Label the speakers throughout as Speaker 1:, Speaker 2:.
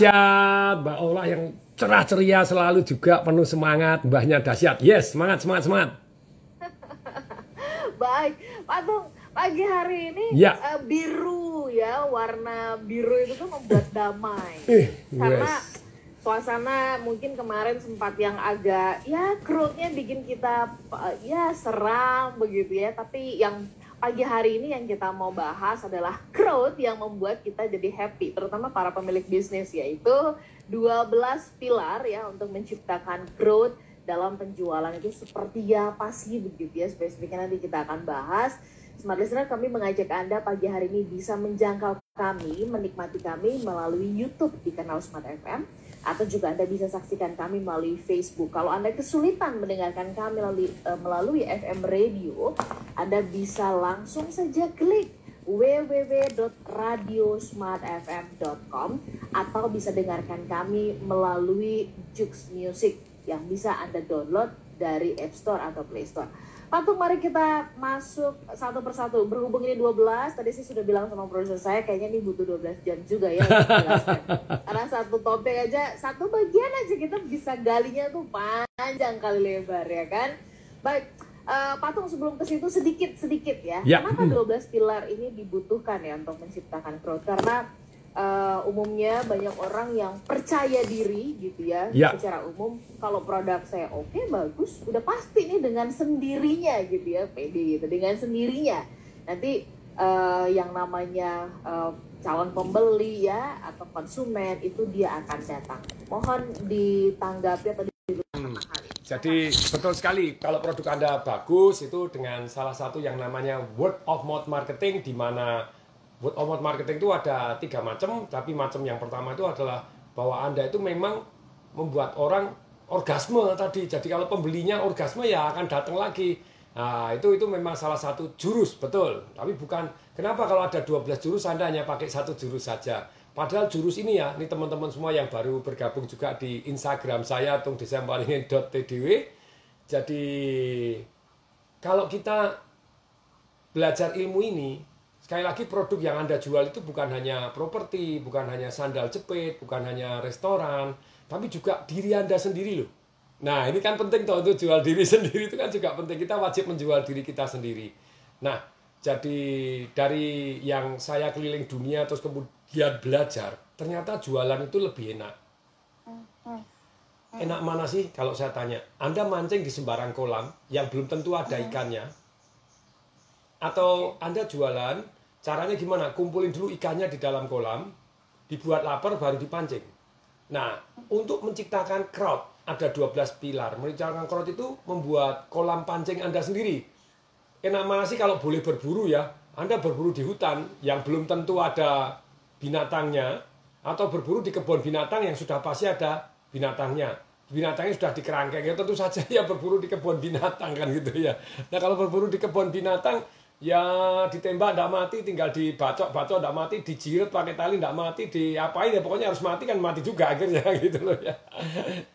Speaker 1: dahsyat, Mbak Ola yang cerah ceria selalu juga penuh semangat, mbahnya dahsyat. Yes, semangat, semangat, semangat.
Speaker 2: Baik, Pak Tung, pagi hari ini
Speaker 1: Ya.
Speaker 2: eh, biru ya, warna biru itu tuh membuat damai.
Speaker 1: Eh,
Speaker 2: Karena
Speaker 1: yes.
Speaker 2: suasana mungkin kemarin sempat yang agak ya crowdnya bikin kita eh, ya seram begitu ya, tapi yang pagi hari ini yang kita mau bahas adalah crowd yang membuat kita jadi happy, terutama para pemilik bisnis yaitu 12 pilar ya untuk menciptakan growth dalam penjualan. Itu seperti apa sih begitu ya spesifiknya nanti kita akan bahas. Smart Listener kami mengajak Anda pagi hari ini bisa menjangkau kami, menikmati kami melalui YouTube di kanal Smart FM atau juga Anda bisa saksikan kami melalui Facebook. Kalau Anda kesulitan mendengarkan kami melalui, eh, melalui FM radio, Anda bisa langsung saja klik www.radiosmartfm.com atau bisa dengarkan kami melalui Jux Music yang bisa Anda download dari App Store atau Play Store. Patung mari kita masuk satu persatu. Berhubung ini 12, tadi sih sudah bilang sama produser saya kayaknya ini butuh 12 jam juga ya. Karena satu topik aja, satu bagian aja kita bisa galinya tuh panjang kali lebar ya kan. Baik, eh, Patung sebelum ke situ sedikit-sedikit ya.
Speaker 1: Ya.
Speaker 2: Kenapa 12 pilar ini dibutuhkan ya untuk menciptakan growth? Karena eh, umumnya banyak orang yang percaya diri gitu ya,
Speaker 1: Ya.
Speaker 2: secara umum. Kalau produk saya oke bagus udah pasti nih dengan sendirinya gitu ya pede gitu dengan sendirinya. Nanti eh, yang namanya eh, calon pembeli ya atau konsumen itu dia akan datang. Mohon ditanggapi atau kali
Speaker 1: Jadi betul sekali. Kalau produk Anda bagus itu dengan salah satu yang namanya word of mouth marketing di mana of mouth marketing itu ada tiga macam, tapi macam yang pertama itu adalah bahwa Anda itu memang membuat orang orgasme tadi. Jadi kalau pembelinya orgasme ya akan datang lagi. Nah, itu itu memang salah satu jurus, betul. Tapi bukan kenapa kalau ada 12 jurus Anda hanya pakai satu jurus saja. Padahal jurus ini ya, ini teman-teman semua yang baru bergabung juga di Instagram saya tungdesamparingin.tdw. Jadi kalau kita belajar ilmu ini, sekali lagi produk yang Anda jual itu bukan hanya properti, bukan hanya sandal jepit, bukan hanya restoran, tapi juga diri Anda sendiri loh. Nah, ini kan penting toh untuk jual diri sendiri itu kan juga penting. Kita wajib menjual diri kita sendiri. Nah, jadi dari yang saya keliling dunia terus kemudian belajar, ternyata jualan itu lebih enak. Enak mana sih kalau saya tanya? Anda mancing di sembarang kolam yang belum tentu ada ikannya. Atau Anda jualan, caranya gimana? Kumpulin dulu ikannya di dalam kolam, dibuat lapar baru dipancing. Nah, untuk menciptakan crowd ada 12 pilar. Menciptakan crowd itu membuat kolam pancing Anda sendiri. Enak mana sih kalau boleh berburu ya? Anda berburu di hutan yang belum tentu ada binatangnya atau berburu di kebun binatang yang sudah pasti ada binatangnya. Binatangnya sudah dikerangkeng ya tentu saja ya berburu di kebun binatang kan gitu ya. Nah kalau berburu di kebun binatang ya ditembak tidak mati tinggal dibacok bacok tidak mati dijiret pakai tali tidak mati diapain ya pokoknya harus mati kan mati juga akhirnya gitu loh ya.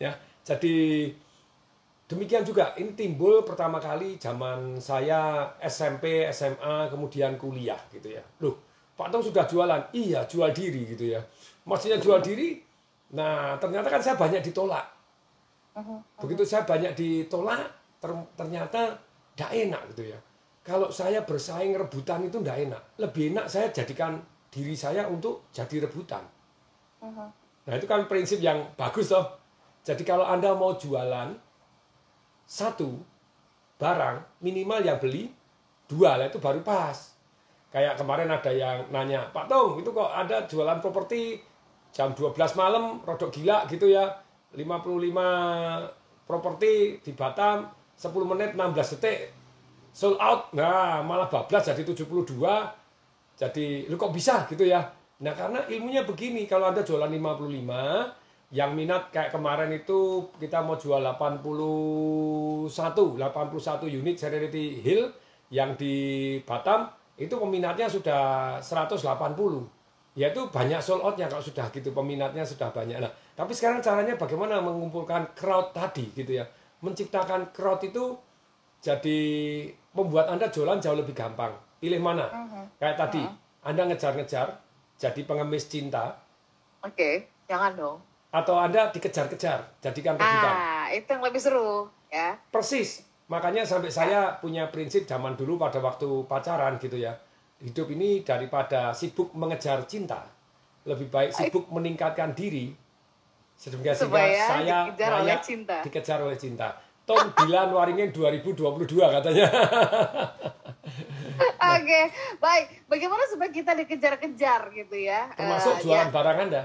Speaker 1: Ya jadi demikian juga ini timbul pertama kali zaman saya SMP SMA kemudian kuliah gitu ya. Loh Pak Tong sudah jualan? Iya jual diri gitu ya. Maksudnya jual diri? Nah ternyata kan saya banyak ditolak. Begitu saya banyak ditolak ter- ternyata tidak enak gitu ya kalau saya bersaing rebutan itu tidak enak. Lebih enak saya jadikan diri saya untuk jadi rebutan. Nah itu kan prinsip yang bagus toh. Jadi kalau anda mau jualan satu barang minimal yang beli dua lah itu baru pas. Kayak kemarin ada yang nanya Pak Tong itu kok ada jualan properti jam 12 malam rodok gila gitu ya. 55 properti di Batam 10 menit 16 detik sold out. Nah malah bablas jadi 72 jadi lu kok bisa gitu ya? Nah karena ilmunya begini kalau anda jualan 55 yang minat kayak kemarin itu kita mau jual 81 81 unit Serenity Hill yang di Batam itu peminatnya sudah 180 ya itu banyak sold outnya kalau sudah gitu peminatnya sudah banyak. Nah tapi sekarang caranya bagaimana mengumpulkan crowd tadi gitu ya? Menciptakan crowd itu jadi membuat anda jualan jauh lebih gampang pilih mana kayak tadi anda ngejar-ngejar jadi pengemis cinta
Speaker 2: Oke. Jangan dong.
Speaker 1: Atau Anda dikejar-kejar, jadikan rebutan.
Speaker 2: Ah, itu yang lebih seru ya.
Speaker 1: Persis. Makanya sampai saya punya prinsip zaman dulu pada waktu pacaran gitu ya. Hidup ini daripada sibuk mengejar cinta, lebih baik sibuk meningkatkan diri. Sehingga, sehingga saya
Speaker 2: dikejar oleh cinta.
Speaker 1: dikejar oleh cinta. Tom Dilan Waringin 2022 katanya.
Speaker 2: Oke, baik. Bagaimana supaya kita dikejar-kejar gitu ya?
Speaker 1: Termasuk
Speaker 2: Eh,
Speaker 1: jualan
Speaker 2: ya,
Speaker 1: barang Anda.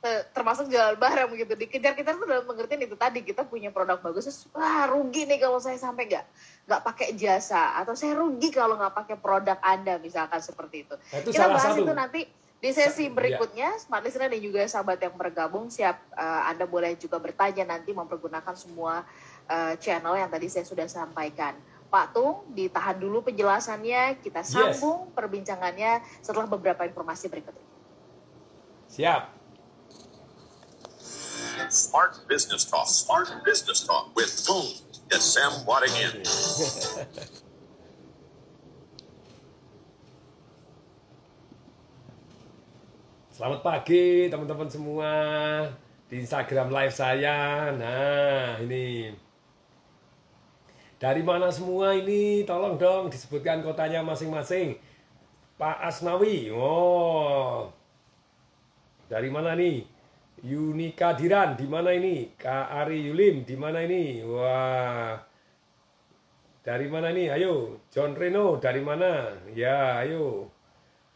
Speaker 2: eh, termasuk jualan barang begitu. Dikejar-kejar itu dalam pengertian itu tadi kita punya produk bagus, terus wah rugi nih kalau saya sampai nggak nggak pakai jasa atau saya rugi kalau nggak pakai produk Anda misalkan seperti itu.
Speaker 1: Nah, itu
Speaker 2: kita
Speaker 1: salah
Speaker 2: bahas
Speaker 1: satu.
Speaker 2: itu nanti di sesi
Speaker 1: Sa-
Speaker 2: berikutnya, smart listener dan juga sahabat yang bergabung siap eh, Anda boleh juga bertanya nanti mempergunakan semua eh, channel yang tadi saya sudah sampaikan. Pak Tung, ditahan dulu penjelasannya, kita
Speaker 1: Yes.
Speaker 2: sambung perbincangannya setelah beberapa informasi berikut ini.
Speaker 1: Siap.
Speaker 3: Smart Business Talk. Smart Business Talk with Boom. Get Sam Waddington.
Speaker 1: Selamat pagi teman-teman semua di Instagram live saya. Nah, ini dari mana semua ini? Tolong dong disebutkan kotanya masing-masing. Pak Asnawi. Oh. Dari mana nih? Yunika Diran di mana ini? Kak Ari Yulim di mana ini? Wah. Dari mana nih? Ayo, John Reno dari mana? Ya, ayo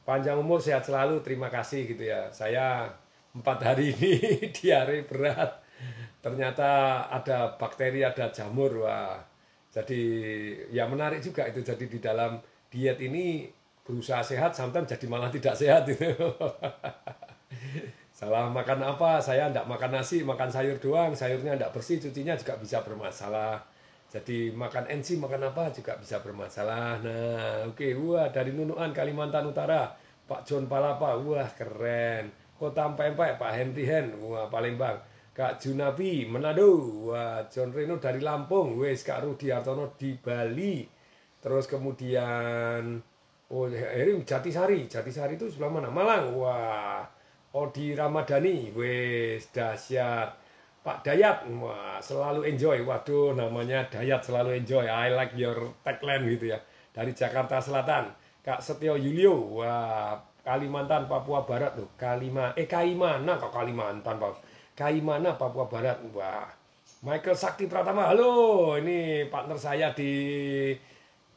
Speaker 1: panjang umur sehat selalu terima kasih gitu ya saya empat hari ini diare berat ternyata ada bakteri ada jamur wah jadi ya menarik juga itu. Jadi di dalam diet ini berusaha sehat sometimes jadi malah tidak sehat itu. Salah makan apa? Saya tidak makan nasi makan sayur doang. Sayurnya tidak bersih cucinya juga bisa bermasalah. Jadi makan ensi makan apa juga bisa bermasalah. Nah, oke, wah dari Nunuan Kalimantan Utara, Pak John Palapa, wah keren. Kota Pempek, Pak Henry Hen, wah Palembang. Kak Junabi, Manado, wah John Reno dari Lampung, wes Kak Rudi Hartono di Bali. Terus kemudian, oh ini Jatisari, Jatisari itu sebelah mana? Malang, wah. Odi Ramadhani, wes dahsyat. Pak Dayat, wah selalu enjoy. Waduh, namanya Dayat selalu enjoy. I like your tagline gitu ya. Dari Jakarta Selatan, Kak Setio Yulio, wah Kalimantan, Papua Barat tuh. Kalima, eh Kaimana kok Kalimantan, Pak. Kaimana, Papua Barat, wah. Michael Sakti Pratama, halo, ini partner saya di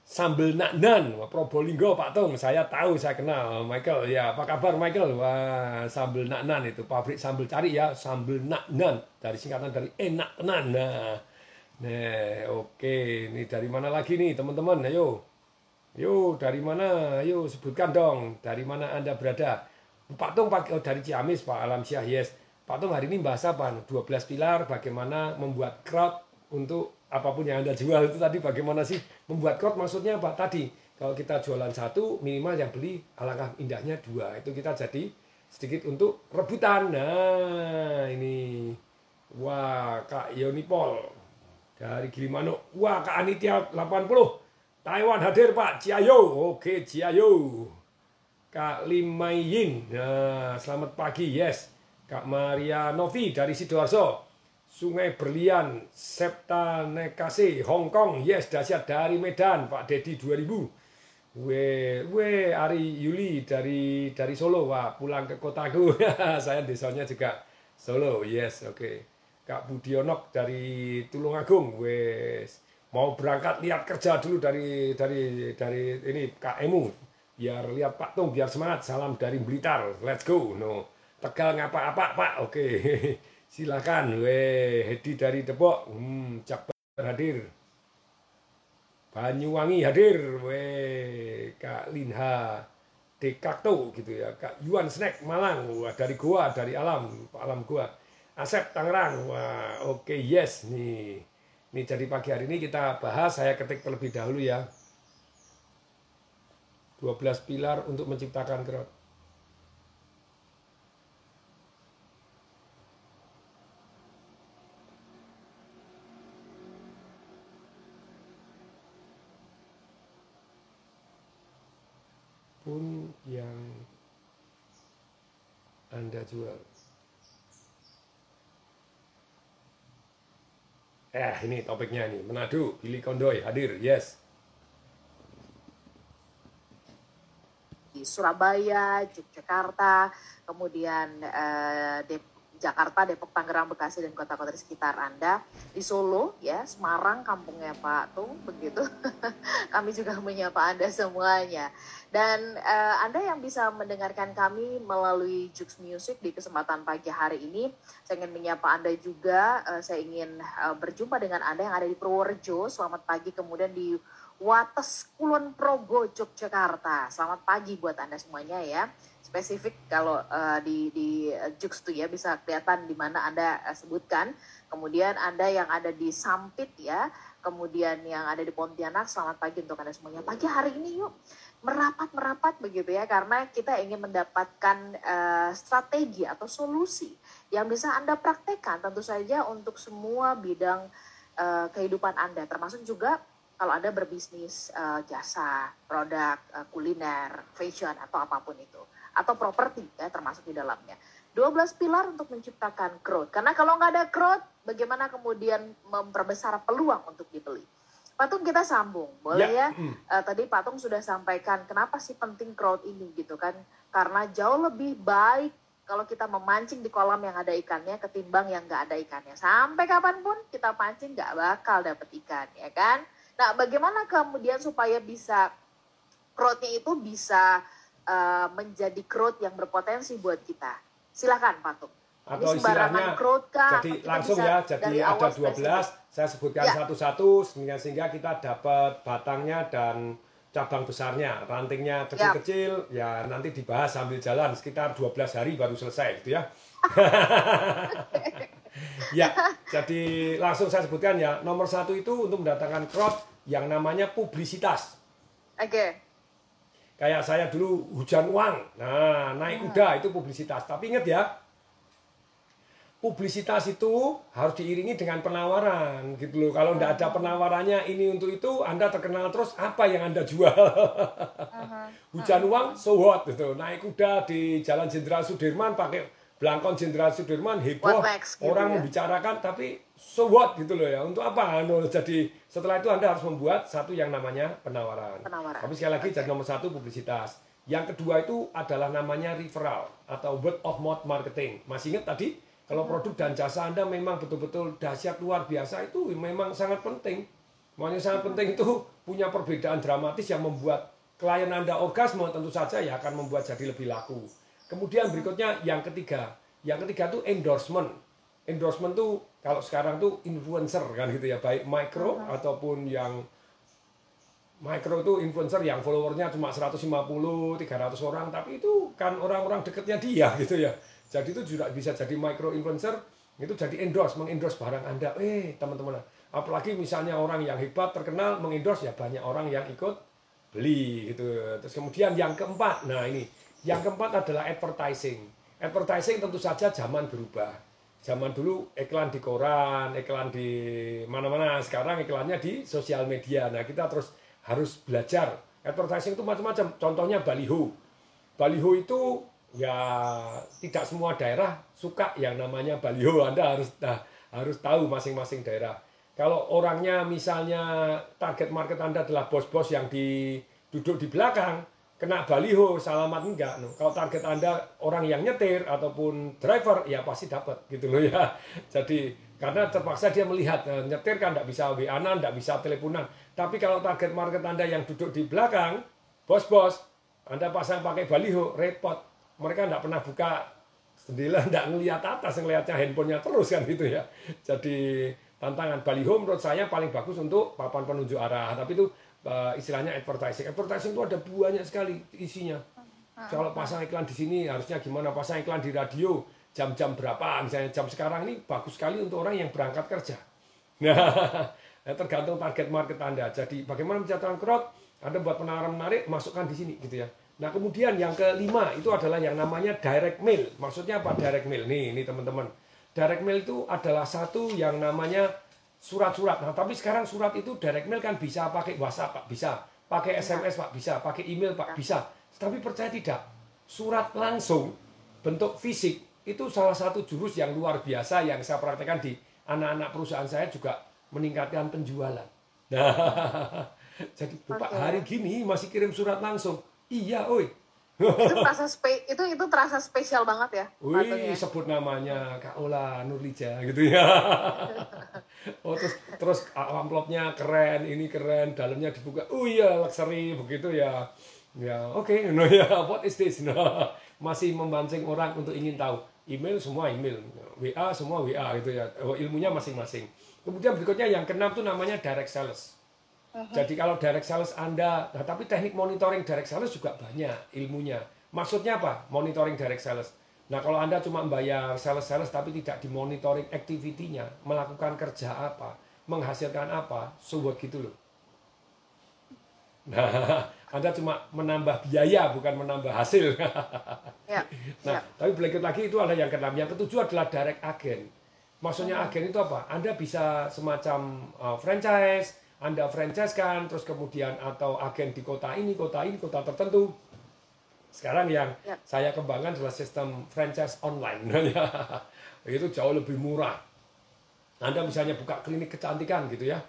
Speaker 1: Sambel Naknan, Probolinggo Pak Tung, saya tahu, saya kenal Michael. Ya, apa kabar Michael? Wah, Sambel Naknan itu pabrik sambel cari ya, Sambel Naknan dari singkatan dari enak tenan. Nah, nah, oke, ini dari mana lagi nih teman-teman? Ayo, Yo, dari mana? Ayo sebutkan dong, dari mana Anda berada? Pak Tung Pak, oh, dari Ciamis, Pak Alam Syah, yes. Pak Tung hari ini bahas apa? 12 pilar bagaimana membuat crowd untuk apa pun yang Anda jual itu tadi bagaimana sih membuat crowd maksudnya apa? Tadi kalau kita jualan satu minimal yang beli alangkah indahnya dua itu kita jadi sedikit untuk rebutan. Nah, ini wah Kak Yonipol dari Gilimanuk. Wah Kak Anitia 80 Taiwan hadir Pak Ciayo. Oke Ciayo. Kak Lim Mai Yin. Nah, selamat pagi. Yes. Kak Maria Novi dari Sidoarjo. Sungai Berlian, Septa Nekase, Hong Kong. Yes, dahsyat dari Medan, Pak Dedi 2000. We, we Ari Yuli dari dari Solo, wah pulang ke kotaku. Saya desanya juga Solo, yes, oke. Kak Budionok dari Tulungagung, wes mau berangkat lihat kerja dulu dari dari dari ini Kak Emu biar lihat Pak Tung biar semangat salam dari Blitar let's go no Tegal ngapa apa Pak. Oke silakan. Weh Hedi dari Depok. Hmm, Jakbar hadir. Banyuwangi hadir. Weh Kak Linha Dekakto gitu ya. Kak Yuan Snack Malang. Wah dari Goa dari alam alam Goa. Asep Tangerang. Wah oke yes nih. Ini jadi pagi hari ini kita bahas, saya ketik terlebih dahulu ya. 12 pilar untuk menciptakan crowd. Anda jual. Eh, ini topiknya nih. menadu Billy Kondoy hadir. Yes.
Speaker 2: Di Surabaya, Yogyakarta, kemudian eh, Jakarta, Depok, Tangerang, Bekasi dan kota-kota di sekitar Anda. Di Solo, ya, Semarang, kampungnya Pak Tung, begitu. kami juga menyapa Anda semuanya. Dan eh, Anda yang bisa mendengarkan kami melalui Jux Music di kesempatan pagi hari ini, saya ingin menyapa Anda juga. eh, saya ingin eh, berjumpa dengan Anda yang ada di Purworejo. Selamat pagi, kemudian di Wates Kulon Progo Yogyakarta. Selamat pagi buat Anda semuanya ya. Spesifik kalau eh, di di eh, Jux tuh ya bisa kelihatan di mana Anda eh, sebutkan. Kemudian Anda yang ada di Sampit ya, kemudian yang ada di Pontianak, selamat pagi untuk Anda semuanya. Pagi hari ini yuk merapat-merapat begitu ya karena kita ingin mendapatkan eh, strategi atau solusi yang bisa Anda praktekkan tentu saja untuk semua bidang eh, kehidupan Anda termasuk juga kalau Anda berbisnis eh, jasa, produk, eh, kuliner, fashion atau apa pun itu atau properti ya termasuk di dalamnya. 12 pilar untuk menciptakan growth. Karena kalau nggak ada growth, bagaimana kemudian memperbesar peluang untuk dibeli? Patung kita sambung, boleh
Speaker 1: Ya,
Speaker 2: ya?
Speaker 1: hmm.
Speaker 2: Eh, tadi Patung sudah sampaikan kenapa sih penting crowd ini gitu kan? Karena jauh lebih baik kalau kita memancing di kolam yang ada ikannya ketimbang yang nggak ada ikannya. Sampai kapan pun kita pancing nggak bakal dapet ikan, ya kan? Nah, bagaimana kemudian supaya bisa crowdnya itu bisa eh, menjadi crowd yang berpotensi buat kita? Silakan Patung. Ini
Speaker 1: Atau
Speaker 2: sembarangan
Speaker 1: istilahnya
Speaker 2: crowd kah?
Speaker 1: jadi langsung ya, jadi ada
Speaker 2: awal
Speaker 1: 12,
Speaker 2: spesifik?
Speaker 1: saya sebutkan
Speaker 2: Ya.
Speaker 1: satu-satu sehingga sehingga kita dapat batangnya dan cabang besarnya, rantingnya kecil-kecil, ya nanti dibahas sambil jalan sekitar 12 hari baru selesai gitu ya. ya, jadi langsung saya sebutkan ya, nomor satu itu untuk mendatangkan crowd yang namanya publisitas.
Speaker 2: Oke.
Speaker 1: Kayak saya dulu hujan uang, nah naik kuda itu publisitas. Tapi ingat ya, publisitas itu harus diiringi dengan penawaran gitu loh. Kalau tidak ada penawarannya ini untuk itu, Anda terkenal terus apa yang Anda jual? Hujan uang, so what gitu. Naik kuda di Jalan Jenderal Sudirman pakai belangkon Jenderal Sudirman heboh,
Speaker 2: next, gitu
Speaker 1: orang
Speaker 2: ya.
Speaker 1: membicarakan tapi so what gitu loh ya. Untuk apa? Anu, jadi setelah itu Anda harus membuat satu yang namanya penawaran.
Speaker 2: Penawaran.
Speaker 1: Tapi sekali lagi jadi nomor satu publisitas. Yang kedua itu adalah namanya referral atau word of mouth marketing. Masih ingat tadi kalau produk dan jasa Anda memang betul-betul dahsyat luar biasa itu memang sangat penting. Makanya sangat penting itu punya perbedaan dramatis yang membuat klien Anda orgasme tentu saja ya akan membuat jadi lebih laku. Kemudian berikutnya yang ketiga. Yang ketiga itu endorsement. Endorsement tuh kalau sekarang tuh influencer kan gitu ya, baik micro ataupun yang Micro itu influencer yang followernya cuma 150, 300 orang, tapi itu kan orang-orang dekatnya dia gitu ya. Jadi itu juga bisa jadi micro influencer, itu jadi endorse, mengendorse barang Anda. Eh, teman-teman, apalagi misalnya orang yang hebat, terkenal, mengendorse ya banyak orang yang ikut beli gitu. Terus kemudian yang keempat, nah ini, yang keempat adalah advertising. Advertising tentu saja zaman berubah. Zaman dulu iklan di koran, iklan di mana-mana. Sekarang iklannya di sosial media. Nah, kita terus harus belajar. Advertising itu macam-macam. Contohnya baliho. Baliho itu ya tidak semua daerah suka yang namanya baliho. Anda harus nah, harus tahu masing-masing daerah. Kalau orangnya misalnya target market Anda adalah bos-bos yang di duduk di belakang, kena baliho selamat enggak. No. Kalau target Anda orang yang nyetir ataupun driver ya pasti dapat gitu loh ya. Jadi karena terpaksa dia melihat eh, nyetir kan enggak bisa WA-an, enggak bisa teleponan. Tapi kalau target market Anda yang duduk di belakang, bos-bos, Anda pasang pakai baliho, repot. Mereka enggak pernah buka jendela, enggak ngelihat atas, ngelihatnya handphonenya terus kan gitu ya. Jadi tantangan baliho menurut saya paling bagus untuk papan penunjuk arah. Tapi itu eh, istilahnya advertising. Advertising itu ada banyak sekali isinya. Kalau pasang iklan di sini harusnya gimana? Pasang iklan di radio jam-jam berapa? Misalnya jam sekarang ini bagus sekali untuk orang yang berangkat kerja. Nah, tergantung target market Anda. Jadi bagaimana mencetakkan crowd? Anda buat penawaran menarik, masukkan di sini gitu ya. Nah kemudian yang kelima itu adalah yang namanya direct mail. Maksudnya apa direct mail? Nih, ini teman-teman. Direct mail itu adalah satu yang namanya surat-surat. Nah tapi sekarang surat itu direct mail kan bisa pakai WhatsApp Pak, bisa. Pakai SMS Pak, bisa. Pakai email Pak, bisa. Tapi percaya tidak, surat langsung bentuk fisik itu salah satu jurus yang luar biasa yang saya praktekkan di anak-anak perusahaan saya juga meningkatkan penjualan. Nah, jadi Bapak hari gini masih kirim surat langsung. Iya, oi.
Speaker 2: Itu terasa spe itu itu terasa spesial banget ya
Speaker 1: Wih,
Speaker 2: ya?
Speaker 1: sebut namanya Kak Ola Nurlija gitu ya. oh, terus terus amplopnya keren, ini keren, dalamnya dibuka. Oh iya, luxury begitu ya. Ya, oke, no ya, what is this? No, masih memancing orang untuk ingin tahu. Email semua email, WA semua WA gitu ya. Oh, ilmunya masing-masing. Kemudian berikutnya yang keenam tuh namanya direct sales. Jadi kalau direct sales Anda, nah, tapi teknik monitoring direct sales juga banyak ilmunya. Maksudnya apa? Monitoring direct sales. Nah kalau Anda cuma membayar sales-sales tapi tidak dimonitoring activity-nya, melakukan kerja apa, menghasilkan apa, so what gitu loh. Nah, Anda cuma menambah biaya bukan menambah hasil.
Speaker 2: ya
Speaker 1: Nah,
Speaker 2: ya
Speaker 1: tapi berikut lagi itu ada yang keenam. Yang ketujuh adalah direct agent. Maksudnya agen itu apa? Anda bisa semacam uh, franchise, Anda franchise kan, terus kemudian atau agen di kota ini, kota ini, kota tertentu. Sekarang yang
Speaker 2: Ya.
Speaker 1: saya kembangkan adalah sistem franchise online. itu jauh lebih murah. Anda misalnya buka klinik kecantikan gitu ya.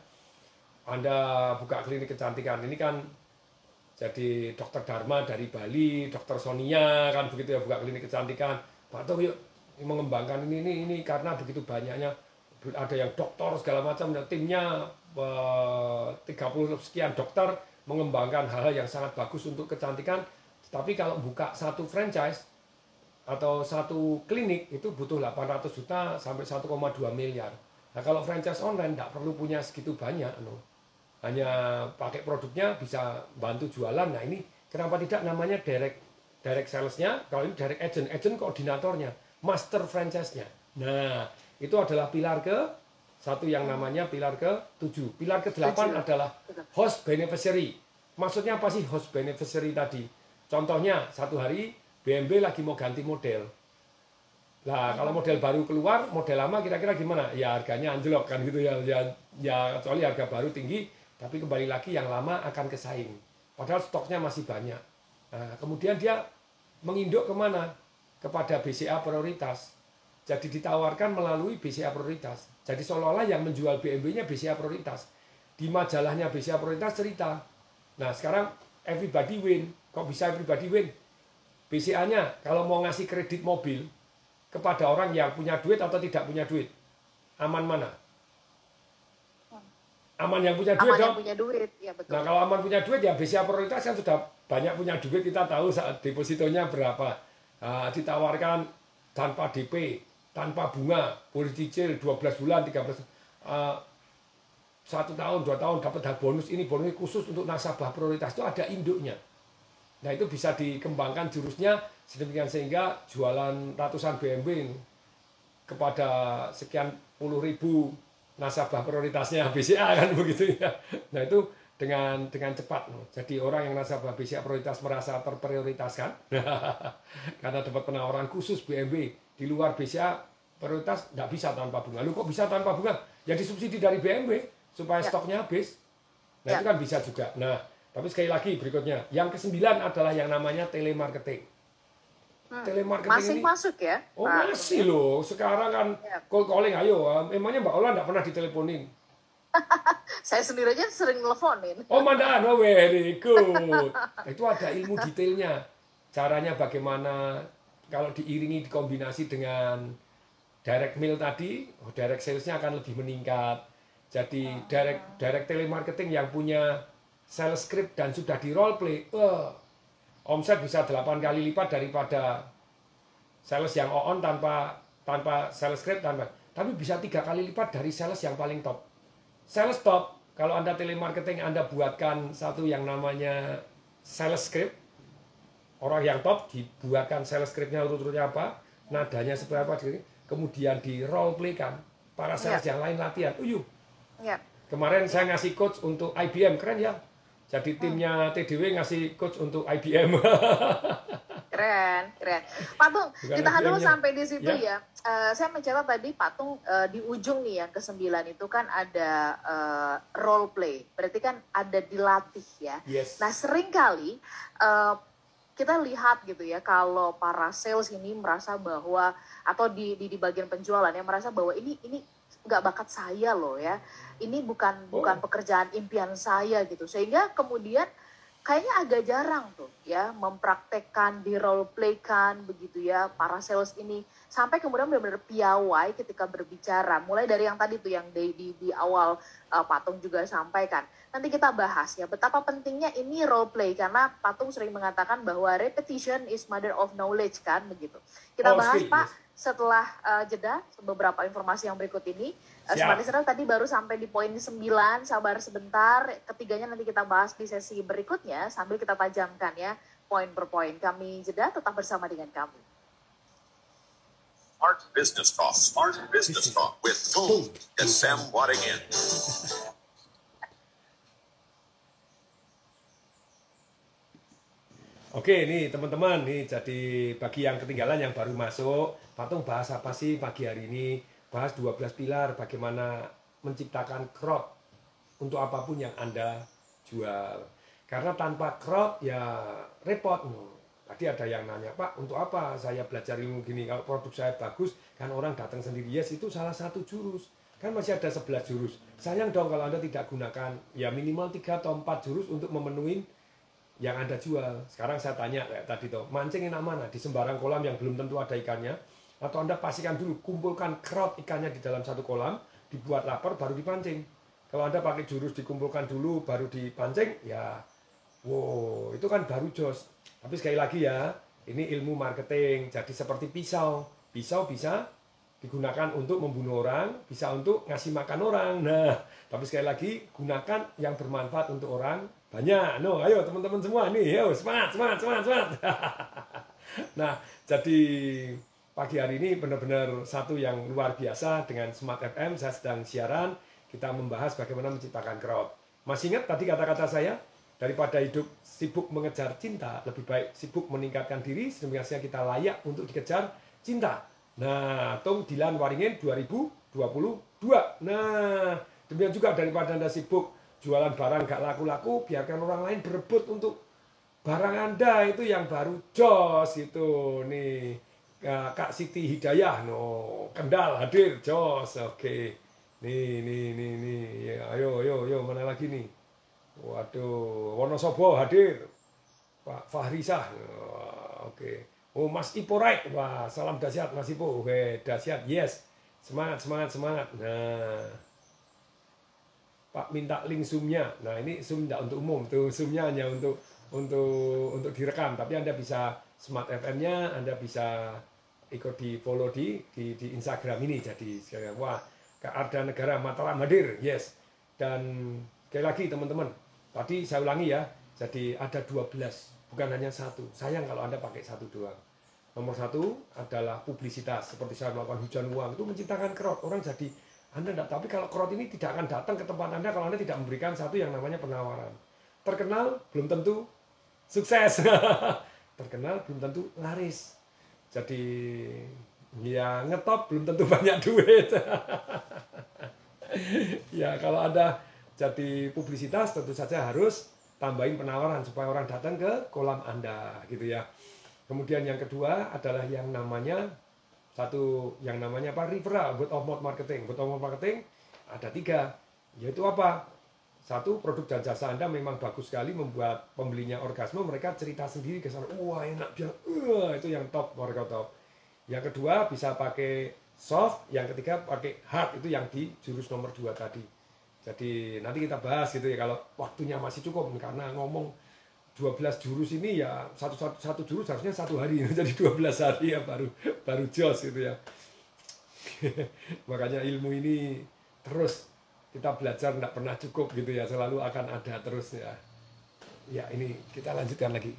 Speaker 1: Anda buka klinik kecantikan. Ini kan jadi dokter Dharma dari Bali, dokter Sonia kan begitu ya buka klinik kecantikan. Pak Tung yuk mengembangkan ini ini ini karena begitu banyaknya ada yang dokter segala macam dan timnya 30 sekian dokter mengembangkan hal-hal yang sangat bagus untuk kecantikan. Tapi kalau buka satu franchise atau satu klinik itu butuh 800 juta sampai 1,2 miliar. Nah kalau franchise online tidak perlu punya segitu banyak, no. hanya pakai produknya bisa bantu jualan. Nah ini kenapa tidak namanya direct direct salesnya? Kalau ini direct agent, agent koordinatornya, master franchise-nya. Nah itu adalah pilar ke satu yang namanya pilar ke tujuh. Pilar ke delapan
Speaker 2: Tujuh.
Speaker 1: adalah host beneficiary. Maksudnya apa sih host beneficiary tadi? Contohnya satu hari BMW lagi mau ganti model. Lah kalau model baru keluar, model lama kira-kira gimana? Ya harganya anjlok kan gitu ya. Ya, ya kecuali harga baru tinggi, tapi kembali lagi yang lama akan kesaing. Padahal stoknya masih banyak. Nah, kemudian dia menginduk ke mana? Kepada BCA prioritas. Jadi ditawarkan melalui BCA prioritas. Jadi seolah-olah yang menjual BMW-nya BCA prioritas. Di majalahnya BCA prioritas cerita. Nah sekarang everybody win. Kok bisa everybody win? BCA-nya kalau mau ngasih kredit mobil kepada orang yang punya duit atau tidak punya duit, aman mana? Aman yang punya duit
Speaker 2: aman yang
Speaker 1: dong.
Speaker 2: punya duit ya betul
Speaker 1: Nah kalau aman punya duit ya BCA prioritas kan sudah banyak punya duit kita tahu saat depositonya berapa. Nah, ditawarkan tanpa DP, tanpa bunga, boleh cicil 12 bulan, 13 uh, satu tahun, dua tahun dapat bonus ini bonus khusus untuk nasabah prioritas itu ada induknya. Nah itu bisa dikembangkan jurusnya sedemikian sehingga jualan ratusan ini kepada sekian puluh ribu nasabah prioritasnya BCA kan begitu ya. Nah itu dengan dengan cepat. Jadi orang yang nasabah BCA prioritas merasa terprioritaskan karena dapat penawaran khusus BMW di luar BCA prioritas tidak bisa tanpa bunga. Lu kok bisa tanpa bunga? Ya disubsidi dari BMW supaya
Speaker 2: Ya.
Speaker 1: stoknya habis. Nah
Speaker 2: Ya.
Speaker 1: itu kan bisa juga. Nah tapi sekali lagi berikutnya, yang kesembilan adalah yang namanya telemarketing.
Speaker 2: Hmm.
Speaker 1: Telemarketing
Speaker 2: masih
Speaker 1: ini
Speaker 2: masuk ya
Speaker 1: Oh
Speaker 2: Pak?
Speaker 1: masih loh, sekarang kan
Speaker 2: Ya.
Speaker 1: call calling ayo. Emangnya Mbak Ola nggak pernah diteleponin?
Speaker 2: saya sendiri aja sering nelfonin
Speaker 1: Oh mandaan, oh very good. Itu ada ilmu detailnya. Caranya bagaimana kalau diiringi dikombinasi dengan direct mail tadi, oh, direct salesnya akan lebih meningkat. Jadi direct direct telemarketing yang punya sales script dan sudah di role play, wah, omset bisa 8 kali lipat daripada sales yang on tanpa tanpa sales script tanpa tapi bisa tiga kali lipat dari sales yang paling top. Sales top, kalau Anda telemarketing Anda buatkan satu yang namanya sales script, orang yang top dibuatkan sales scriptnya urut-urutnya apa, nadanya seperti apa, kemudian di role play kan para sales yang lain latihan. Uyuh,
Speaker 2: ya
Speaker 1: Kemarin saya ngasih coach untuk IBM, keren ya. Jadi timnya TDW ngasih coach untuk IBM.
Speaker 2: keren keren patung
Speaker 1: Bukan
Speaker 2: ditahan dulu
Speaker 1: IBM-nya.
Speaker 2: sampai di situ
Speaker 1: Ya.
Speaker 2: ya, Eh, saya mencatat tadi patung eh, di ujung nih yang kesembilan itu kan ada eh, role play berarti kan ada dilatih ya
Speaker 1: yes.
Speaker 2: Nah, sering kali eh, kita lihat gitu ya kalau para sales ini merasa bahwa atau di di, di bagian penjualan ya merasa bahwa ini ini nggak bakat saya loh ya. Ini bukan bukan pekerjaan impian saya gitu. Sehingga kemudian kayaknya agak jarang tuh ya mempraktekkan di role play kan begitu ya para sales ini. Sampai kemudian benar-benar piawai ketika berbicara. Mulai dari yang tadi tuh yang di di, di awal uh, patung juga sampaikan. Nanti kita bahas ya betapa pentingnya ini role play karena patung sering mengatakan bahwa repetition is mother of knowledge kan begitu. Kita
Speaker 1: Oh,
Speaker 2: bahas
Speaker 1: sweet,
Speaker 2: pak
Speaker 1: yes.
Speaker 2: Setelah uh, jeda beberapa informasi yang berikut ini Uh,
Speaker 1: Siap.
Speaker 2: Smart Listener tadi baru sampai di poin 9, sabar sebentar. Ketiganya nanti kita bahas di sesi berikutnya sambil kita tajamkan ya poin per poin. Kami jeda tetap bersama dengan kami.
Speaker 3: Smart Business Talk. Smart Business Talk with Boom and Sam Waddington.
Speaker 1: Oke, nih teman-teman, nih jadi bagi yang ketinggalan yang baru masuk, Patung bahas apa sih pagi hari ini? Bahas 12 pilar bagaimana menciptakan crowd untuk apa pun yang Anda jual. Karena tanpa crowd ya repot. Tadi ada yang nanya, Pak, untuk apa saya belajar ilmu gini? Kalau produk saya bagus, kan orang datang sendiri. Yes, itu salah satu jurus. Kan masih ada 11 jurus. Sayang dong kalau Anda tidak gunakan ya minimal 3 atau 4 jurus untuk memenuhi yang Anda jual. Sekarang saya tanya kayak tadi tuh, mancing enak mana? Di sembarang kolam yang belum tentu ada ikannya? Atau Anda pastikan dulu, kumpulkan crowd ikannya di dalam satu kolam, dibuat lapar, baru dipancing. Kalau Anda pakai jurus dikumpulkan dulu, baru dipancing, ya wow, itu kan baru jos. Tapi sekali lagi ya, ini ilmu marketing, jadi seperti pisau. Pisau bisa digunakan untuk membunuh orang, bisa untuk ngasih makan orang. Nah, tapi sekali lagi gunakan yang bermanfaat untuk orang banyak. No, ayo teman-teman semua nih, yo semangat, semangat, semangat, semangat. nah, jadi pagi hari ini benar-benar satu yang luar biasa dengan Smart FM. Saya sedang siaran, kita membahas bagaimana menciptakan crowd. Masih ingat tadi kata-kata saya? Daripada hidup sibuk mengejar cinta, lebih baik sibuk meningkatkan diri, sehingga kita layak untuk dikejar cinta. Nah, Tung Dilan Waringin 2022. Nah, demikian juga daripada Anda sibuk jualan barang gak laku-laku, biarkan orang lain berebut untuk barang Anda itu yang baru jos itu. Nih, Kak Siti Hidayah, no, Kendal hadir, jos, oke. Nih, nih, nih, nih, Ya, ayo, ayo, ayo, mana lagi nih? Waduh, Wonosobo hadir. Pak Fahrisah, Wah, oke. Oh Mas Ipo right, wah salam dahsyat Mas Ipo, oke dahsyat, yes. Semangat, semangat, semangat. Nah, Pak minta link zoomnya. Nah ini zoom tidak untuk umum, tuh zoomnya hanya untuk untuk untuk direkam. Tapi anda bisa smart FM-nya, anda bisa ikut di follow di di, di Instagram ini. Jadi wah ke Arda Negara Mataram hadir, yes. Dan sekali lagi teman-teman, tadi saya ulangi ya. Jadi ada 12, bukan hanya satu. Sayang kalau anda pakai satu doang. Nomor satu adalah publisitas. Seperti saya melakukan hujan uang itu menciptakan crowd. Orang jadi anda tidak, tapi kalau crowd ini tidak akan datang ke tempat Anda kalau Anda tidak memberikan satu yang namanya penawaran. Terkenal belum tentu sukses. Terkenal belum tentu laris. Jadi ya ngetop belum tentu banyak duit. ya kalau Anda jadi publisitas tentu saja harus tambahin penawaran supaya orang datang ke kolam Anda gitu ya. Kemudian yang kedua adalah yang namanya satu yang namanya apa? Referral word of mouth marketing. Word of mouth marketing ada tiga. Yaitu apa? Satu produk dan jasa anda memang bagus sekali membuat pembelinya orgasme mereka cerita sendiri ke sana wah enak bilang wah itu yang top mereka top. Yang kedua bisa pakai soft yang ketiga pakai hard itu yang di jurus nomor dua tadi. Jadi nanti kita bahas gitu ya kalau waktunya masih cukup karena ngomong 12 jurus ini ya satu, satu, satu jurus harusnya satu hari. Jadi 12 hari ya baru baru jos gitu ya. Makanya ilmu ini terus kita belajar tidak pernah cukup gitu ya. Selalu akan ada terus ya. Ya ini kita lanjutkan lagi.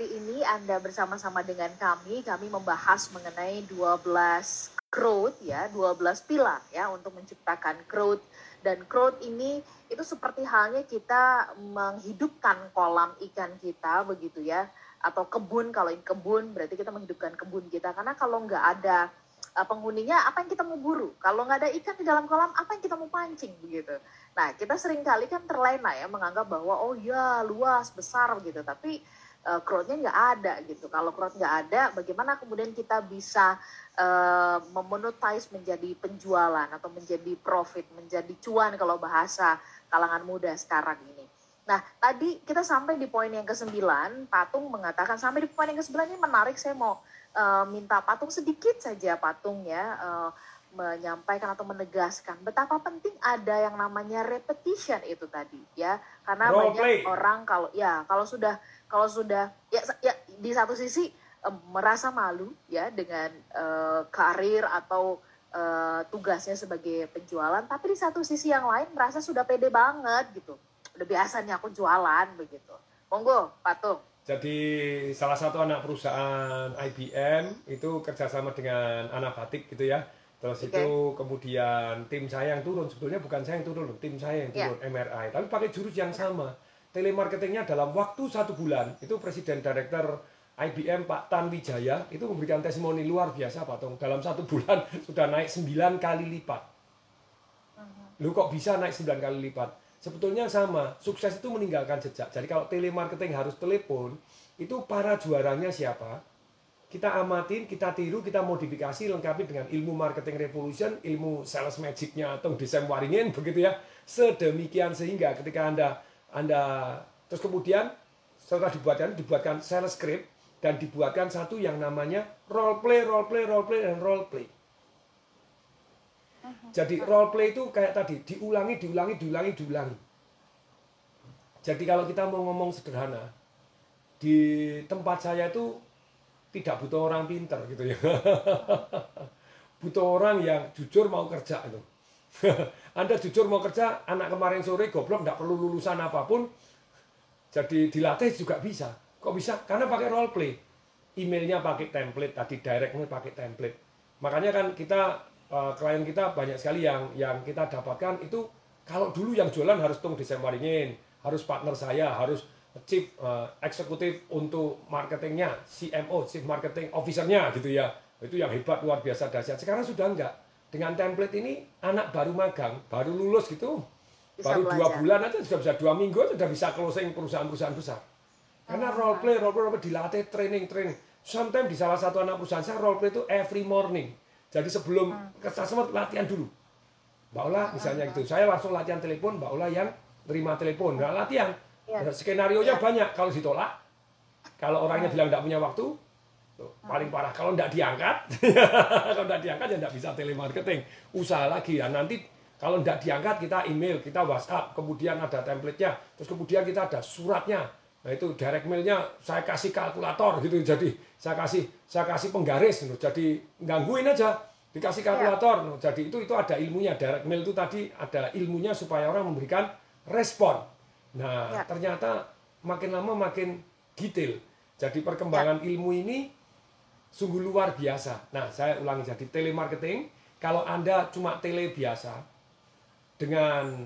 Speaker 2: Ini Anda bersama-sama dengan kami, kami membahas mengenai 12 growth ya, 12 pilar ya untuk menciptakan growth dan growth ini itu seperti halnya kita menghidupkan kolam ikan kita begitu ya atau kebun kalau ini kebun berarti kita menghidupkan kebun kita karena kalau nggak ada uh, penghuninya apa yang kita mau buru. Kalau nggak ada ikan di dalam kolam, apa yang kita mau pancing begitu. Nah, kita sering kali kan terlena ya menganggap bahwa oh ya luas besar gitu, tapi uh, crowd-nya nggak ada gitu. Kalau crowd nggak ada, bagaimana kemudian kita bisa uh, memonetize menjadi penjualan atau menjadi profit, menjadi cuan kalau bahasa kalangan muda sekarang ini. Nah, tadi kita sampai di poin yang ke-9, Patung mengatakan sampai di poin yang ke-9 ini menarik, saya mau uh, minta Patung sedikit saja Patung ya, uh, menyampaikan atau menegaskan betapa penting ada yang namanya repetition itu tadi ya karena
Speaker 1: Role
Speaker 2: banyak
Speaker 1: play.
Speaker 2: orang kalau ya kalau sudah kalau sudah ya, ya di satu sisi em, merasa malu ya dengan eh, karir atau eh, tugasnya sebagai penjualan tapi di satu sisi yang lain merasa sudah pede banget gitu udah biasa nih aku jualan begitu monggo patung
Speaker 1: Jadi salah satu anak perusahaan IBM itu kerjasama dengan anak batik gitu ya. Terus
Speaker 2: Oke.
Speaker 1: itu kemudian tim saya yang turun, sebetulnya bukan saya yang turun, tim saya yang
Speaker 2: Ya.
Speaker 1: turun MRI. Tapi pakai jurus yang sama. Telemarketingnya dalam waktu satu bulan, itu Presiden Director IBM Pak Tan Wijaya itu memberikan testimoni luar biasa Pak Tong. Dalam satu bulan sudah naik 9 kali lipat. Lu kok bisa naik 9 kali lipat? Sebetulnya sama, sukses itu meninggalkan jejak. Jadi kalau telemarketing harus telepon, itu para juaranya siapa? Kita amatin, kita tiru, kita modifikasi, lengkapi dengan ilmu marketing revolution, ilmu sales magicnya atau desain waringin, begitu ya. Sedemikian sehingga ketika Anda Anda terus kemudian setelah dibuatkan dibuatkan sales script dan dibuatkan satu yang namanya role play, role play, role play dan role play. Jadi role play itu kayak tadi diulangi, diulangi, diulangi, diulangi. Jadi kalau kita mau ngomong sederhana, di tempat saya itu tidak butuh orang pinter gitu ya. butuh orang yang jujur mau kerja itu. Anda jujur mau kerja, anak kemarin sore goblok nggak perlu lulusan apa pun, jadi dilatih juga bisa. Kok bisa? Karena pakai role play. Emailnya pakai template, tadi direct mail pakai template. Makanya kan kita eh, klien kita banyak sekali yang yang kita dapatkan itu kalau dulu yang jualan harus tung desain waringin, harus partner saya, harus chief eh, eksekutif untuk marketingnya, CMO, chief marketing officernya gitu ya. Itu yang hebat luar biasa dahsyat. Sekarang sudah enggak. Dengan template ini anak baru magang, baru lulus gitu,
Speaker 2: Bisa
Speaker 1: baru dua
Speaker 2: belajar.
Speaker 1: bulan aja sudah bisa dua minggu aja sudah bisa closing perusahaan-perusahaan besar. Karena role play, role play, role play dilatih training, training. Sometimes di salah satu anak perusahaan saya role play itu every morning. Jadi sebelum ke customer latihan dulu. Mbak Ola misalnya gitu, saya langsung latihan telepon, Mbak Ola yang terima telepon. Nah latihan,
Speaker 2: Iya.
Speaker 1: Nah, skenario nya
Speaker 2: Iya.
Speaker 1: banyak. Kalau ditolak, kalau orangnya bilang tidak punya waktu, tuh, paling parah. Kalau tidak diangkat, kalau tidak diangkat ya tidak bisa telemarketing. Usaha lagi ya nanti kalau tidak diangkat kita email, kita WhatsApp, kemudian ada template-nya, terus kemudian kita ada suratnya. Nah itu direct mail-nya saya kasih kalkulator gitu. Jadi saya kasih saya kasih penggaris gitu. Jadi gangguin aja dikasih kalkulator. Jadi itu itu ada ilmunya. Direct mail itu tadi ada ilmunya supaya orang memberikan respon. Nah,
Speaker 2: Ya.
Speaker 1: ternyata makin lama makin detail. Jadi perkembangan ilmu ini sungguh luar biasa. Nah, saya ulangi jadi telemarketing kalau Anda cuma tele biasa dengan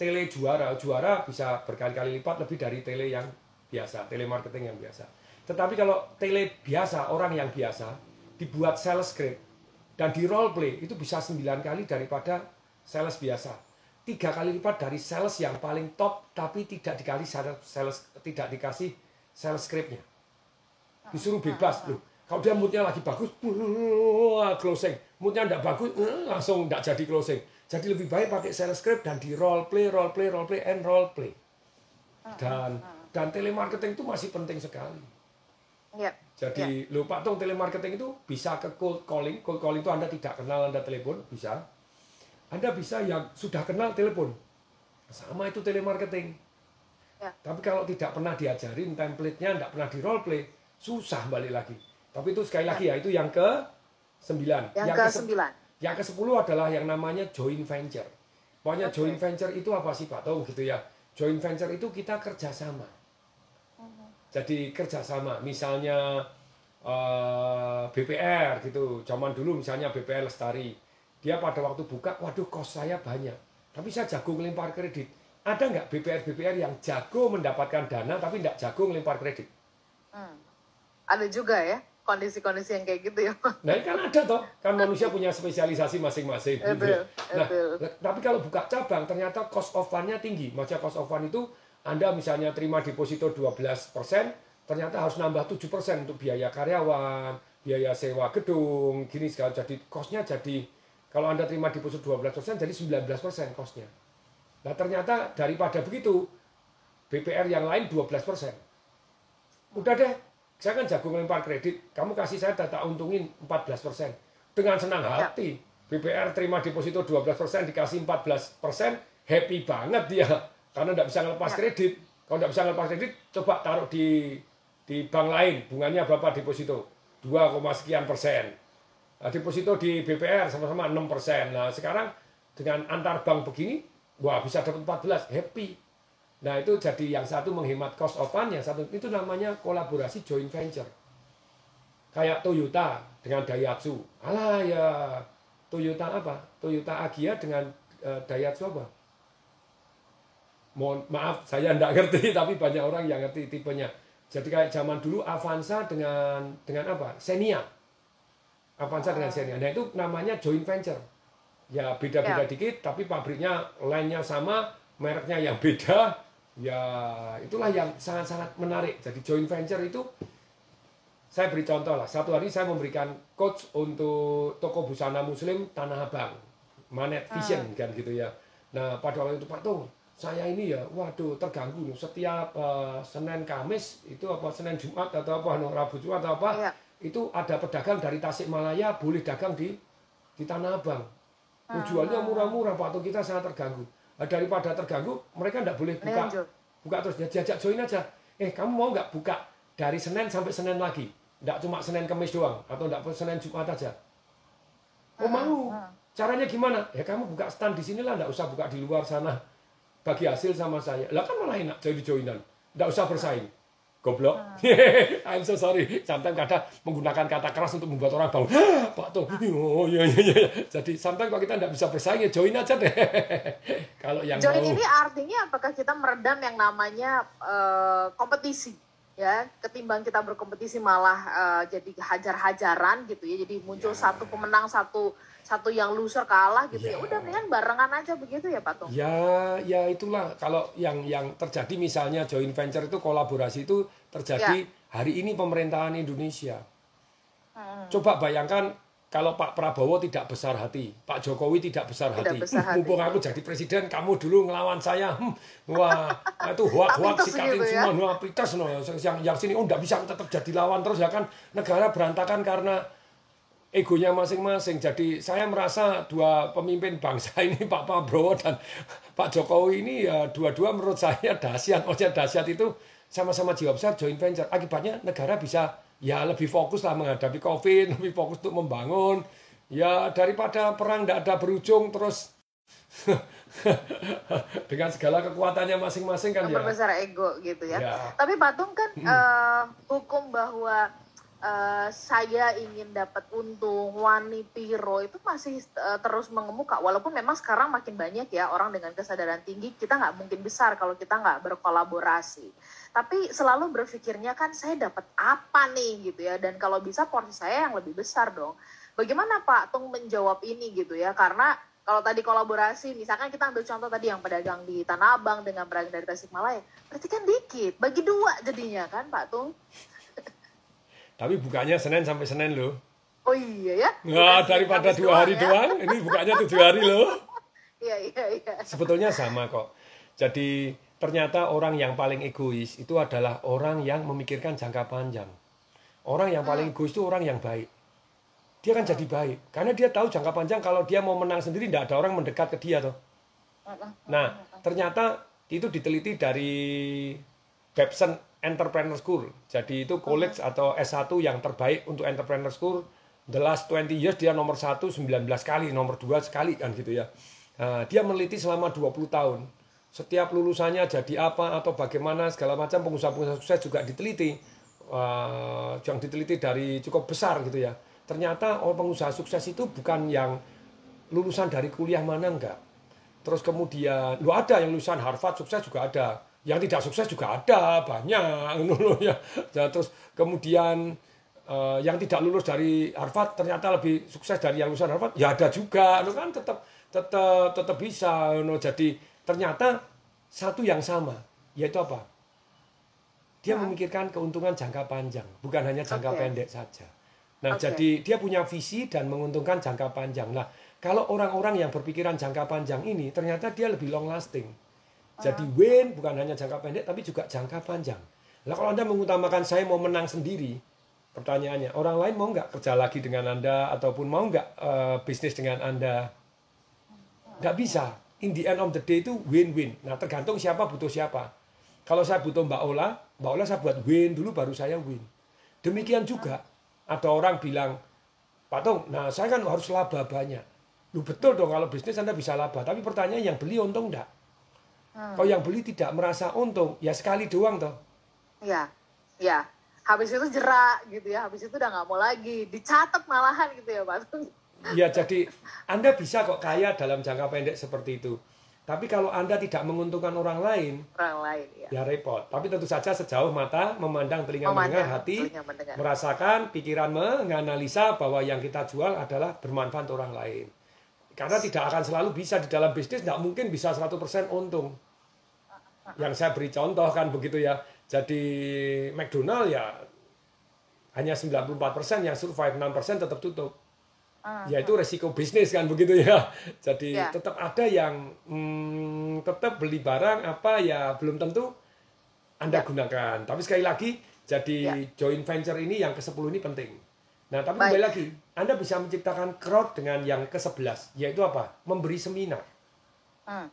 Speaker 1: tele juara, juara bisa berkali-kali lipat lebih dari tele yang biasa, telemarketing yang biasa. Tetapi kalau tele biasa, orang yang biasa dibuat sales script dan di role play itu bisa 9 kali daripada sales biasa. Tiga kali lipat dari sales yang paling top tapi tidak dikasih sales, sales tidak dikasih sales scriptnya disuruh bebas loh. Kalau dia moodnya lagi bagus, closing. Moodnya tidak bagus, eh, langsung tidak jadi closing. Jadi lebih baik pakai sales script dan di role play, role play, role play, and role play. Dan dan telemarketing itu masih penting sekali.
Speaker 2: ya
Speaker 1: Jadi lo Pak Tong telemarketing itu bisa ke cold calling. Cold calling itu Anda tidak kenal Anda telepon, bisa. Anda bisa yang sudah kenal telepon. Sama itu telemarketing.
Speaker 2: Ya.
Speaker 1: Tapi kalau tidak pernah diajarin template-nya, tidak pernah di role play, susah balik lagi. Tapi itu sekali lagi ya, itu yang ke sembilan.
Speaker 2: yang ke
Speaker 1: ke
Speaker 2: sembilan
Speaker 1: yang ke sepuluh adalah yang namanya joint venture. Pokoknya
Speaker 2: Oke.
Speaker 1: joint venture itu apa sih Pak Tong gitu ya. Joint venture itu kita kerjasama. Jadi kerjasama, misalnya eh, BPR gitu. Zaman dulu misalnya BPR Lestari, dia pada waktu buka, waduh kos saya banyak, tapi saya jago ngelempar kredit. Ada nggak BPR BPR yang jago mendapatkan dana tapi nggak jago ngelempar kredit?
Speaker 2: Hmm. ada juga ya kondisi-kondisi yang kayak gitu ya.
Speaker 1: Nah, kan ada toh, kan manusia punya spesialisasi masing-masing. gitu.
Speaker 2: Betul,
Speaker 1: Nah, tapi kalau buka cabang, ternyata cost of fund-nya tinggi. Maksudnya cost of fund itu, Anda misalnya terima deposito 12%, ternyata harus nambah 7% untuk biaya karyawan, biaya sewa gedung, gini segala. Jadi cost-nya jadi, kalau Anda terima deposito 12%, jadi 19% cost-nya. Nah, ternyata daripada begitu, BPR yang lain 12%. Udah deh, saya kan jago lempar kredit, kamu kasih saya data untungin 14%. Dengan senang hati, BPR terima deposito 12%, dikasih 14%, happy banget dia. Karena nggak bisa ngelepas
Speaker 2: Ya.
Speaker 1: kredit. Kalau nggak bisa ngelepas kredit, coba taruh di di bank lain, bunganya berapa deposito? 2, sekian persen. Nah, deposito di BPR sama-sama 6 persen. Nah, sekarang dengan antar bank begini, wah bisa dapat 14, happy. Nah, itu jadi yang satu menghemat cost of fund, yang satu itu namanya kolaborasi joint venture. Kayak Toyota dengan Daihatsu. Alah ya, Toyota apa? Toyota Agia dengan eh, Daihatsu apa? Mohon maaf, saya tidak ngerti, tapi banyak orang yang ngerti tipenya. Jadi kayak zaman dulu Avanza dengan dengan apa? Xenia. Avanza dengan Xenia. Nah itu namanya joint venture. Ya beda-beda
Speaker 2: Ya.
Speaker 1: dikit, tapi pabriknya lainnya sama, mereknya yang beda. Ya itulah yang sangat-sangat menarik. Jadi joint venture itu saya beri contoh lah. Satu hari saya memberikan coach untuk toko busana muslim Tanah Abang. Manet Vision kan gitu ya. Nah pada waktu itu Pak Tung, saya ini ya, waduh terganggu nih. Setiap eh, Senin Kamis itu apa Senin Jumat atau apa no, Rabu Jumat atau apa
Speaker 2: Iya.
Speaker 1: itu ada pedagang dari Tasikmalaya boleh dagang di di Tanah Abang. Jualnya murah-murah Pak Tung kita sangat terganggu. Nah, daripada terganggu mereka tidak boleh buka
Speaker 2: Lanjut.
Speaker 1: buka terus ya jajak join aja. Eh kamu mau nggak buka dari Senin sampai Senin lagi? Nggak cuma Senin Kamis doang atau nggak Senin Jumat aja? Oh mau. Caranya gimana? Ya kamu buka stand di sini lah, nggak usah buka di luar sana. Bagi hasil sama saya. Lah kan malah enak jadi joinan. Nggak usah bersaing. Goblok. I'm so sorry. Sometimes kadang menggunakan kata keras untuk membuat orang bangun. "Hah, Pak Tung. Oh iya iya iya. Jadi sometimes kalau kita nggak bisa bersaing ya join aja deh. kalau yang
Speaker 2: Join
Speaker 1: mau.
Speaker 2: ini artinya apakah kita meredam yang namanya eh, kompetisi ya ketimbang kita berkompetisi malah eh, jadi hajar-hajaran gitu ya jadi muncul satu pemenang satu satu yang loser kalah gitu ya,
Speaker 1: Ya.
Speaker 2: udah mendingan barengan aja begitu ya Pak Tung
Speaker 1: Ya, ya itulah kalau yang yang terjadi misalnya joint venture itu kolaborasi itu terjadi hari ini pemerintahan Indonesia. Coba bayangkan kalau Pak Prabowo tidak besar hati, Pak Jokowi tidak besar
Speaker 2: Tidak
Speaker 1: hati.
Speaker 2: besar
Speaker 1: "Hmm,
Speaker 2: hati."
Speaker 1: Mumpung aku jadi presiden, kamu dulu ngelawan saya. Hmm, wah, itu hoak hoak sikatin
Speaker 2: gitu ya.
Speaker 1: semua, wah pites no. Yang yang sini oh enggak bisa tetap jadi lawan terus ya kan negara berantakan karena egonya masing-masing. Jadi saya merasa dua pemimpin bangsa ini Pak Prabowo dan Pak Jokowi ini ya dua-dua menurut saya dahsyat. Maksudnya dahsyat itu sama-sama jiwa besar joint venture. Akibatnya negara bisa ya lebih fokus lah menghadapi COVID, lebih fokus untuk membangun. Ya daripada perang tidak ada berujung terus dengan segala kekuatannya masing-masing kan ya.
Speaker 2: memperbesar ego gitu ya.
Speaker 1: Ya.
Speaker 2: Tapi Patung kan eh, hukum bahwa eh, saya ingin dapat untung wani piro itu masih eh, terus mengemuka walaupun memang sekarang makin banyak ya orang dengan kesadaran tinggi kita nggak mungkin besar kalau kita nggak berkolaborasi. Tapi selalu berpikirnya kan saya dapat apa nih gitu ya dan kalau bisa porsi saya yang lebih besar dong. Bagaimana Pak Tung menjawab ini gitu ya karena kalau tadi kolaborasi, misalkan kita ambil contoh tadi yang pedagang di Tanah Abang dengan pedagang dari Tasikmalaya, berarti kan dikit, bagi dua jadinya kan Pak Tung?
Speaker 1: Tapi bukanya Senin sampai Senin loh.
Speaker 2: Oh iya ya?
Speaker 1: Nah, daripada dua hari
Speaker 2: ya?
Speaker 1: doang, ini bukanya tujuh hari loh.
Speaker 2: Iya, iya, iya.
Speaker 1: Sebetulnya sama kok. Jadi ternyata orang yang paling egois itu adalah orang yang memikirkan jangka panjang. Orang yang paling egois itu orang yang baik. Dia kan jadi baik. Karena dia tahu jangka panjang kalau dia mau menang sendiri tidak ada orang mendekat ke dia tuh. Nah, ternyata itu diteliti dari Babson Entrepreneur School. Jadi itu college atau S1 yang terbaik untuk Entrepreneur School. The last 20 years dia nomor 1 19 kali, nomor 2 sekali kan gitu ya. Nah, dia meneliti selama 20 tahun. Setiap lulusannya jadi apa atau bagaimana segala macam pengusaha-pengusaha sukses juga diteliti. Wah, yang diteliti dari cukup besar gitu ya. Ternyata oh, pengusaha sukses itu bukan yang lulusan dari kuliah mana enggak. Terus kemudian, lu ada yang lulusan Harvard sukses juga ada. Yang tidak sukses juga ada, banyak. ya. Terus kemudian eh, yang tidak lulus dari Harvard ternyata lebih sukses dari yang lulusan Harvard ya ada juga no kan tetap tetap tetap bisa no jadi ternyata satu yang sama yaitu apa dia memikirkan keuntungan jangka panjang bukan hanya jangka
Speaker 2: Oke.
Speaker 1: pendek saja nah
Speaker 2: Oke.
Speaker 1: jadi dia punya visi dan menguntungkan jangka panjang nah kalau orang-orang yang berpikiran jangka panjang ini ternyata dia lebih long lasting jadi win bukan hanya jangka pendek tapi juga jangka panjang. Nah kalau Anda mengutamakan saya mau menang sendiri, pertanyaannya orang lain mau nggak kerja lagi dengan Anda ataupun mau nggak eh, bisnis dengan Anda? Nggak bisa. In the end of the day itu win-win. Nah tergantung siapa butuh siapa. Kalau saya butuh Mbak Ola, Mbak Ola saya buat win dulu baru saya win. Demikian juga ada orang bilang, Pak Tung, nah saya kan harus laba banyak. Lu betul dong kalau bisnis Anda bisa laba, tapi pertanyaan yang beli untung enggak? Kalau yang beli tidak merasa untung, ya sekali doang toh.
Speaker 2: Ya, ya. Habis itu jerak gitu ya. Habis itu udah nggak mau lagi. Dicatat malahan gitu ya Pak.
Speaker 1: Ya jadi Anda bisa kok kaya dalam jangka pendek seperti itu. Tapi kalau Anda tidak menguntungkan orang lain,
Speaker 2: Orang lain ya.
Speaker 1: ya repot. Tapi tentu saja sejauh mata memandang, telinga
Speaker 2: Memandang,
Speaker 1: mendengar, hati
Speaker 2: telinga mendengar.
Speaker 1: merasakan, pikiran menganalisa bahwa yang kita jual adalah bermanfaat untuk orang lain. Karena tidak akan selalu bisa di dalam bisnis, tidak mungkin bisa 100% untung. Yang saya beri contoh kan begitu ya. Jadi McDonald ya hanya 94% yang survive, 6% tetap tutup. Ya itu resiko bisnis kan begitu ya. Jadi
Speaker 2: Ya.
Speaker 1: tetap ada yang hmm, tetap beli barang apa ya belum tentu Anda gunakan. Tapi sekali lagi jadi
Speaker 2: Ya.
Speaker 1: joint venture ini yang ke-10 ini penting. Nah, tapi
Speaker 2: Baik.
Speaker 1: kembali lagi, Anda bisa menciptakan crowd dengan yang ke-11, yaitu apa? Memberi seminar.
Speaker 2: Hmm.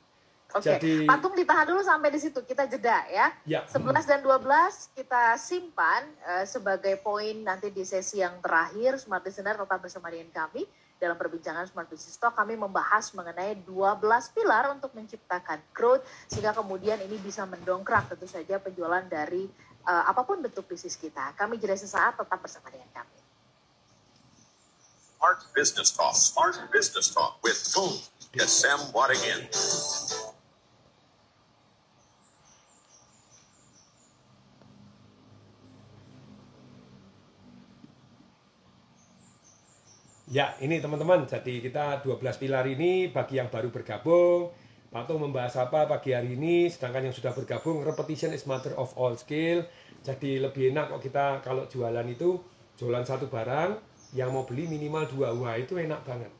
Speaker 2: Oke,
Speaker 1: Jadi-
Speaker 2: patung ditahan dulu sampai di situ. Kita jeda ya.
Speaker 1: Ya.
Speaker 2: 11 dan 12 kita simpan eh, sebagai poin nanti di sesi yang terakhir. Smart Listener tetap bersama dengan kami. Dalam perbincangan Smart Business Talk kami membahas mengenai 12 pilar untuk menciptakan growth sehingga kemudian ini bisa mendongkrak tentu saja penjualan dari eh, apa pun bentuk bisnis kita. Kami jeda sesaat tetap bersama dengan kami.
Speaker 3: Smart Business Talk. Smart Business Talk with Boom. Get Sam Wadding in.
Speaker 1: Ya, ini teman-teman. Jadi kita 12 pilar ini bagi yang baru bergabung, Patung membahas apa pagi hari ini, sedangkan yang sudah bergabung, repetition is matter of all skill. Jadi lebih enak kok kita kalau jualan itu jualan satu barang, yang mau beli minimal dua, wah itu enak banget.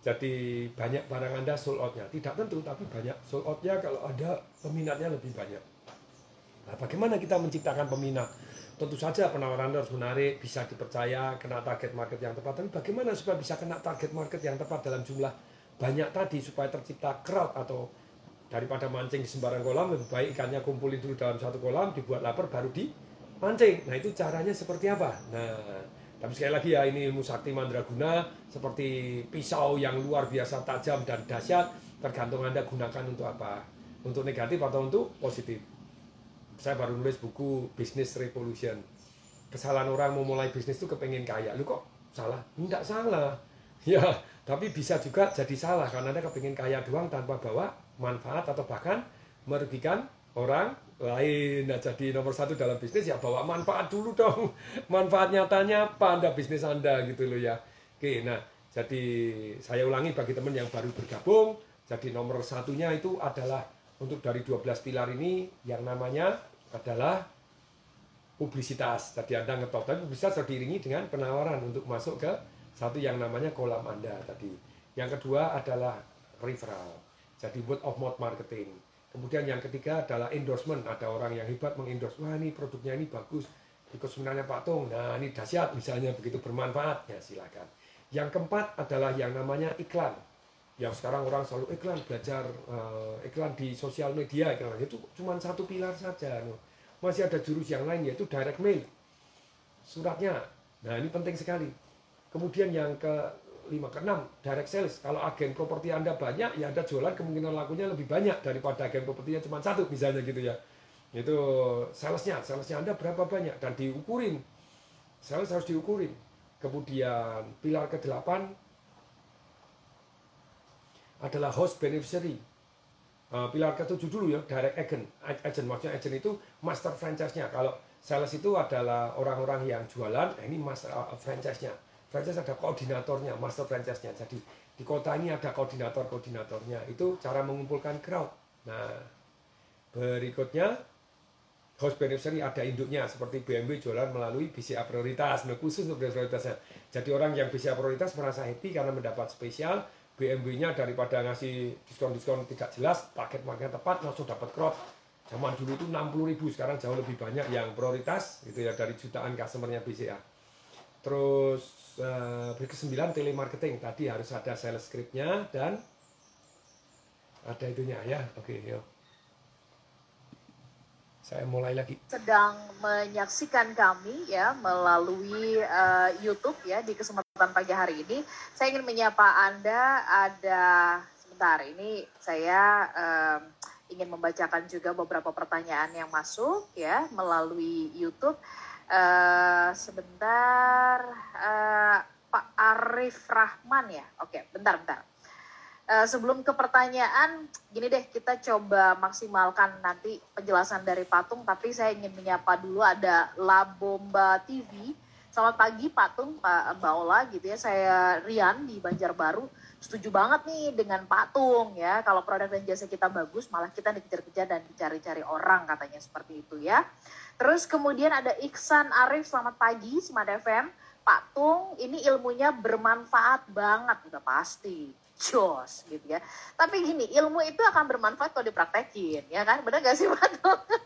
Speaker 1: Jadi banyak barang Anda sold out-nya. Tidak tentu, tapi banyak sold out-nya kalau ada peminatnya lebih banyak. Nah, bagaimana kita menciptakan peminat? Tentu saja penawaran harus menarik, bisa dipercaya, kena target market yang tepat. Tapi bagaimana supaya bisa kena target market yang tepat dalam jumlah banyak tadi supaya tercipta crowd atau daripada mancing di sembarang kolam lebih baik ikannya kumpulin dulu dalam satu kolam dibuat lapar baru dipancing. Nah itu caranya seperti apa? Nah tapi sekali lagi ya ini ilmu sakti mandraguna seperti pisau yang luar biasa tajam dan dahsyat tergantung anda gunakan untuk apa? Untuk negatif atau untuk positif? saya baru nulis buku Business Revolution. Kesalahan orang mau mulai bisnis itu kepengen kaya. Lu kok salah? Enggak salah. Ya, tapi bisa juga jadi salah karena Anda kepengen kaya doang tanpa bawa manfaat atau bahkan merugikan orang lain. Nah, jadi nomor satu dalam bisnis ya bawa manfaat dulu dong. Manfaat nyatanya apa Anda bisnis Anda gitu loh ya. Oke, nah jadi saya ulangi bagi teman yang baru bergabung. Jadi nomor satunya itu adalah untuk dari 12 pilar ini yang namanya adalah publisitas. Tadi Anda ngetop, tapi publisitas harus diiringi dengan penawaran untuk masuk ke satu yang namanya kolam Anda tadi. Yang kedua adalah referral. Jadi word of mouth marketing. Kemudian yang ketiga adalah endorsement. Ada orang yang hebat mengendorse, wah ini produknya ini bagus. Ikut seminarnya Pak Tung, nah ini dahsyat misalnya begitu bermanfaat, ya silakan. Yang keempat adalah yang namanya iklan. Yang sekarang orang selalu iklan, belajar eh, iklan di sosial media, iklan itu cuma satu pilar saja. no. Masih ada jurus yang lain yaitu direct mail. Suratnya. Nah, ini penting sekali. Kemudian yang ke lima ke enam direct sales. Kalau agen properti Anda banyak, ya Anda jualan kemungkinan lakunya lebih banyak daripada agen propertinya cuma satu misalnya gitu ya. Itu salesnya, salesnya Anda berapa banyak dan diukurin. Sales harus diukurin. Kemudian pilar ke-8 adalah host beneficiary. Eh, pilar ketujuh dulu ya, direct agent. Agent maksudnya agent itu master franchise-nya. Kalau sales itu adalah orang-orang yang jualan, nah ini master uh, franchise-nya. Franchise ada koordinatornya, master franchise-nya. Jadi di kota ini ada koordinator-koordinatornya. Itu cara mengumpulkan crowd. Nah, berikutnya host beneficiary ada induknya seperti BMW jualan melalui BCA prioritas nah khusus untuk prioritasnya jadi orang yang BCA prioritas merasa happy karena mendapat spesial BMW-nya daripada ngasih diskon-diskon tidak jelas paket paket tepat langsung dapat crowd zaman dulu itu 60 ribu sekarang jauh lebih banyak yang prioritas gitu ya dari jutaan customernya BCA terus uh, berikut 9 telemarketing tadi harus ada sales scriptnya dan ada itunya ya oke yuk saya mulai lagi.
Speaker 2: Sedang menyaksikan kami ya melalui uh, YouTube ya di kesempatan pagi hari ini. Saya ingin menyapa Anda ada sebentar ini saya um, ingin membacakan juga beberapa pertanyaan yang masuk ya melalui YouTube. Uh, sebentar uh, Pak Arif Rahman ya. Oke, bentar bentar. Uh, sebelum ke pertanyaan, gini deh kita coba maksimalkan nanti penjelasan dari patung, tapi saya ingin menyapa dulu ada La Bomba TV. Selamat pagi patung Pak Baola gitu ya, saya Rian di Banjarbaru. Setuju banget nih dengan patung ya, kalau produk dan jasa kita bagus, malah kita dikejar-kejar dan dicari-cari orang katanya seperti itu ya. Terus kemudian ada Iksan Arif, selamat pagi, Smart FM. Pak Tung, ini ilmunya bermanfaat banget, udah pasti jos gitu ya. Tapi gini, ilmu itu akan bermanfaat kalau dipraktekin, ya kan? Benar gak sih Pak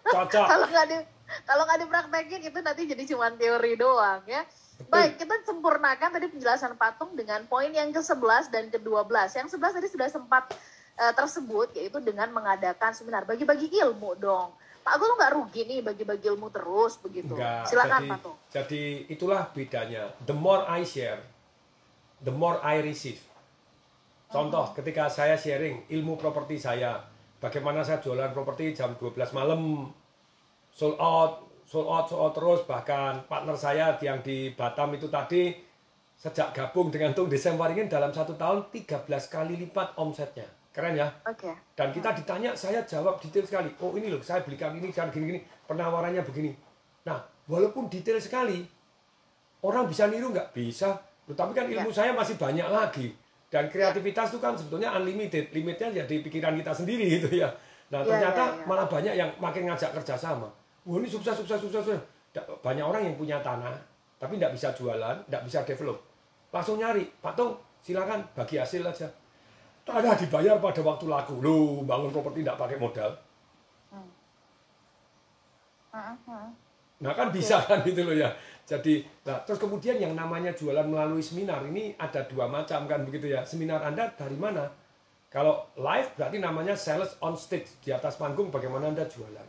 Speaker 1: Cocok.
Speaker 2: kalau nggak di kalau nggak dipraktekin itu nanti jadi cuma teori doang ya. Baik, kita sempurnakan tadi penjelasan patung dengan poin yang ke-11 dan ke-12. Yang 11 tadi sudah sempat uh, tersebut yaitu dengan mengadakan seminar bagi-bagi ilmu dong. Pak Agus nggak rugi nih bagi-bagi ilmu terus begitu.
Speaker 1: Enggak,
Speaker 2: Silakan
Speaker 1: jadi,
Speaker 2: Patung.
Speaker 1: Jadi itulah bedanya. The more I share, the more I receive. Contoh, ketika saya sharing ilmu properti saya, bagaimana saya jualan properti jam 12 malam, sold out, sold out, sold out terus, bahkan partner saya yang di Batam itu tadi, sejak gabung dengan Tung Desember ini dalam satu tahun 13 kali lipat omsetnya. Keren ya?
Speaker 2: Oke.
Speaker 1: Dan kita ditanya, saya jawab detail sekali. Oh ini loh, saya belikan ini, kan gini-gini, penawarannya begini. Nah, walaupun detail sekali, orang bisa niru nggak? Bisa. Loh, tapi kan ilmu saya masih banyak lagi. Dan kreativitas itu kan sebetulnya unlimited, limitnya ya di pikiran kita sendiri gitu ya. Nah
Speaker 2: Ya,
Speaker 1: ternyata
Speaker 2: ya, ya.
Speaker 1: malah banyak yang makin ngajak kerjasama. Wah ini sukses, sukses, sukses, sukses. Banyak orang yang punya tanah, tapi tidak bisa jualan, tidak bisa develop. Langsung nyari, Pak Tung, silakan bagi hasil aja. Tanah dibayar pada waktu laku. Loh, bangun properti tidak pakai modal. Nah kan bisa kan gitu loh ya. Jadi, nah terus kemudian yang namanya jualan melalui seminar ini ada dua macam kan begitu ya. Seminar Anda dari mana? Kalau live berarti namanya sales on stage di atas panggung bagaimana Anda jualan.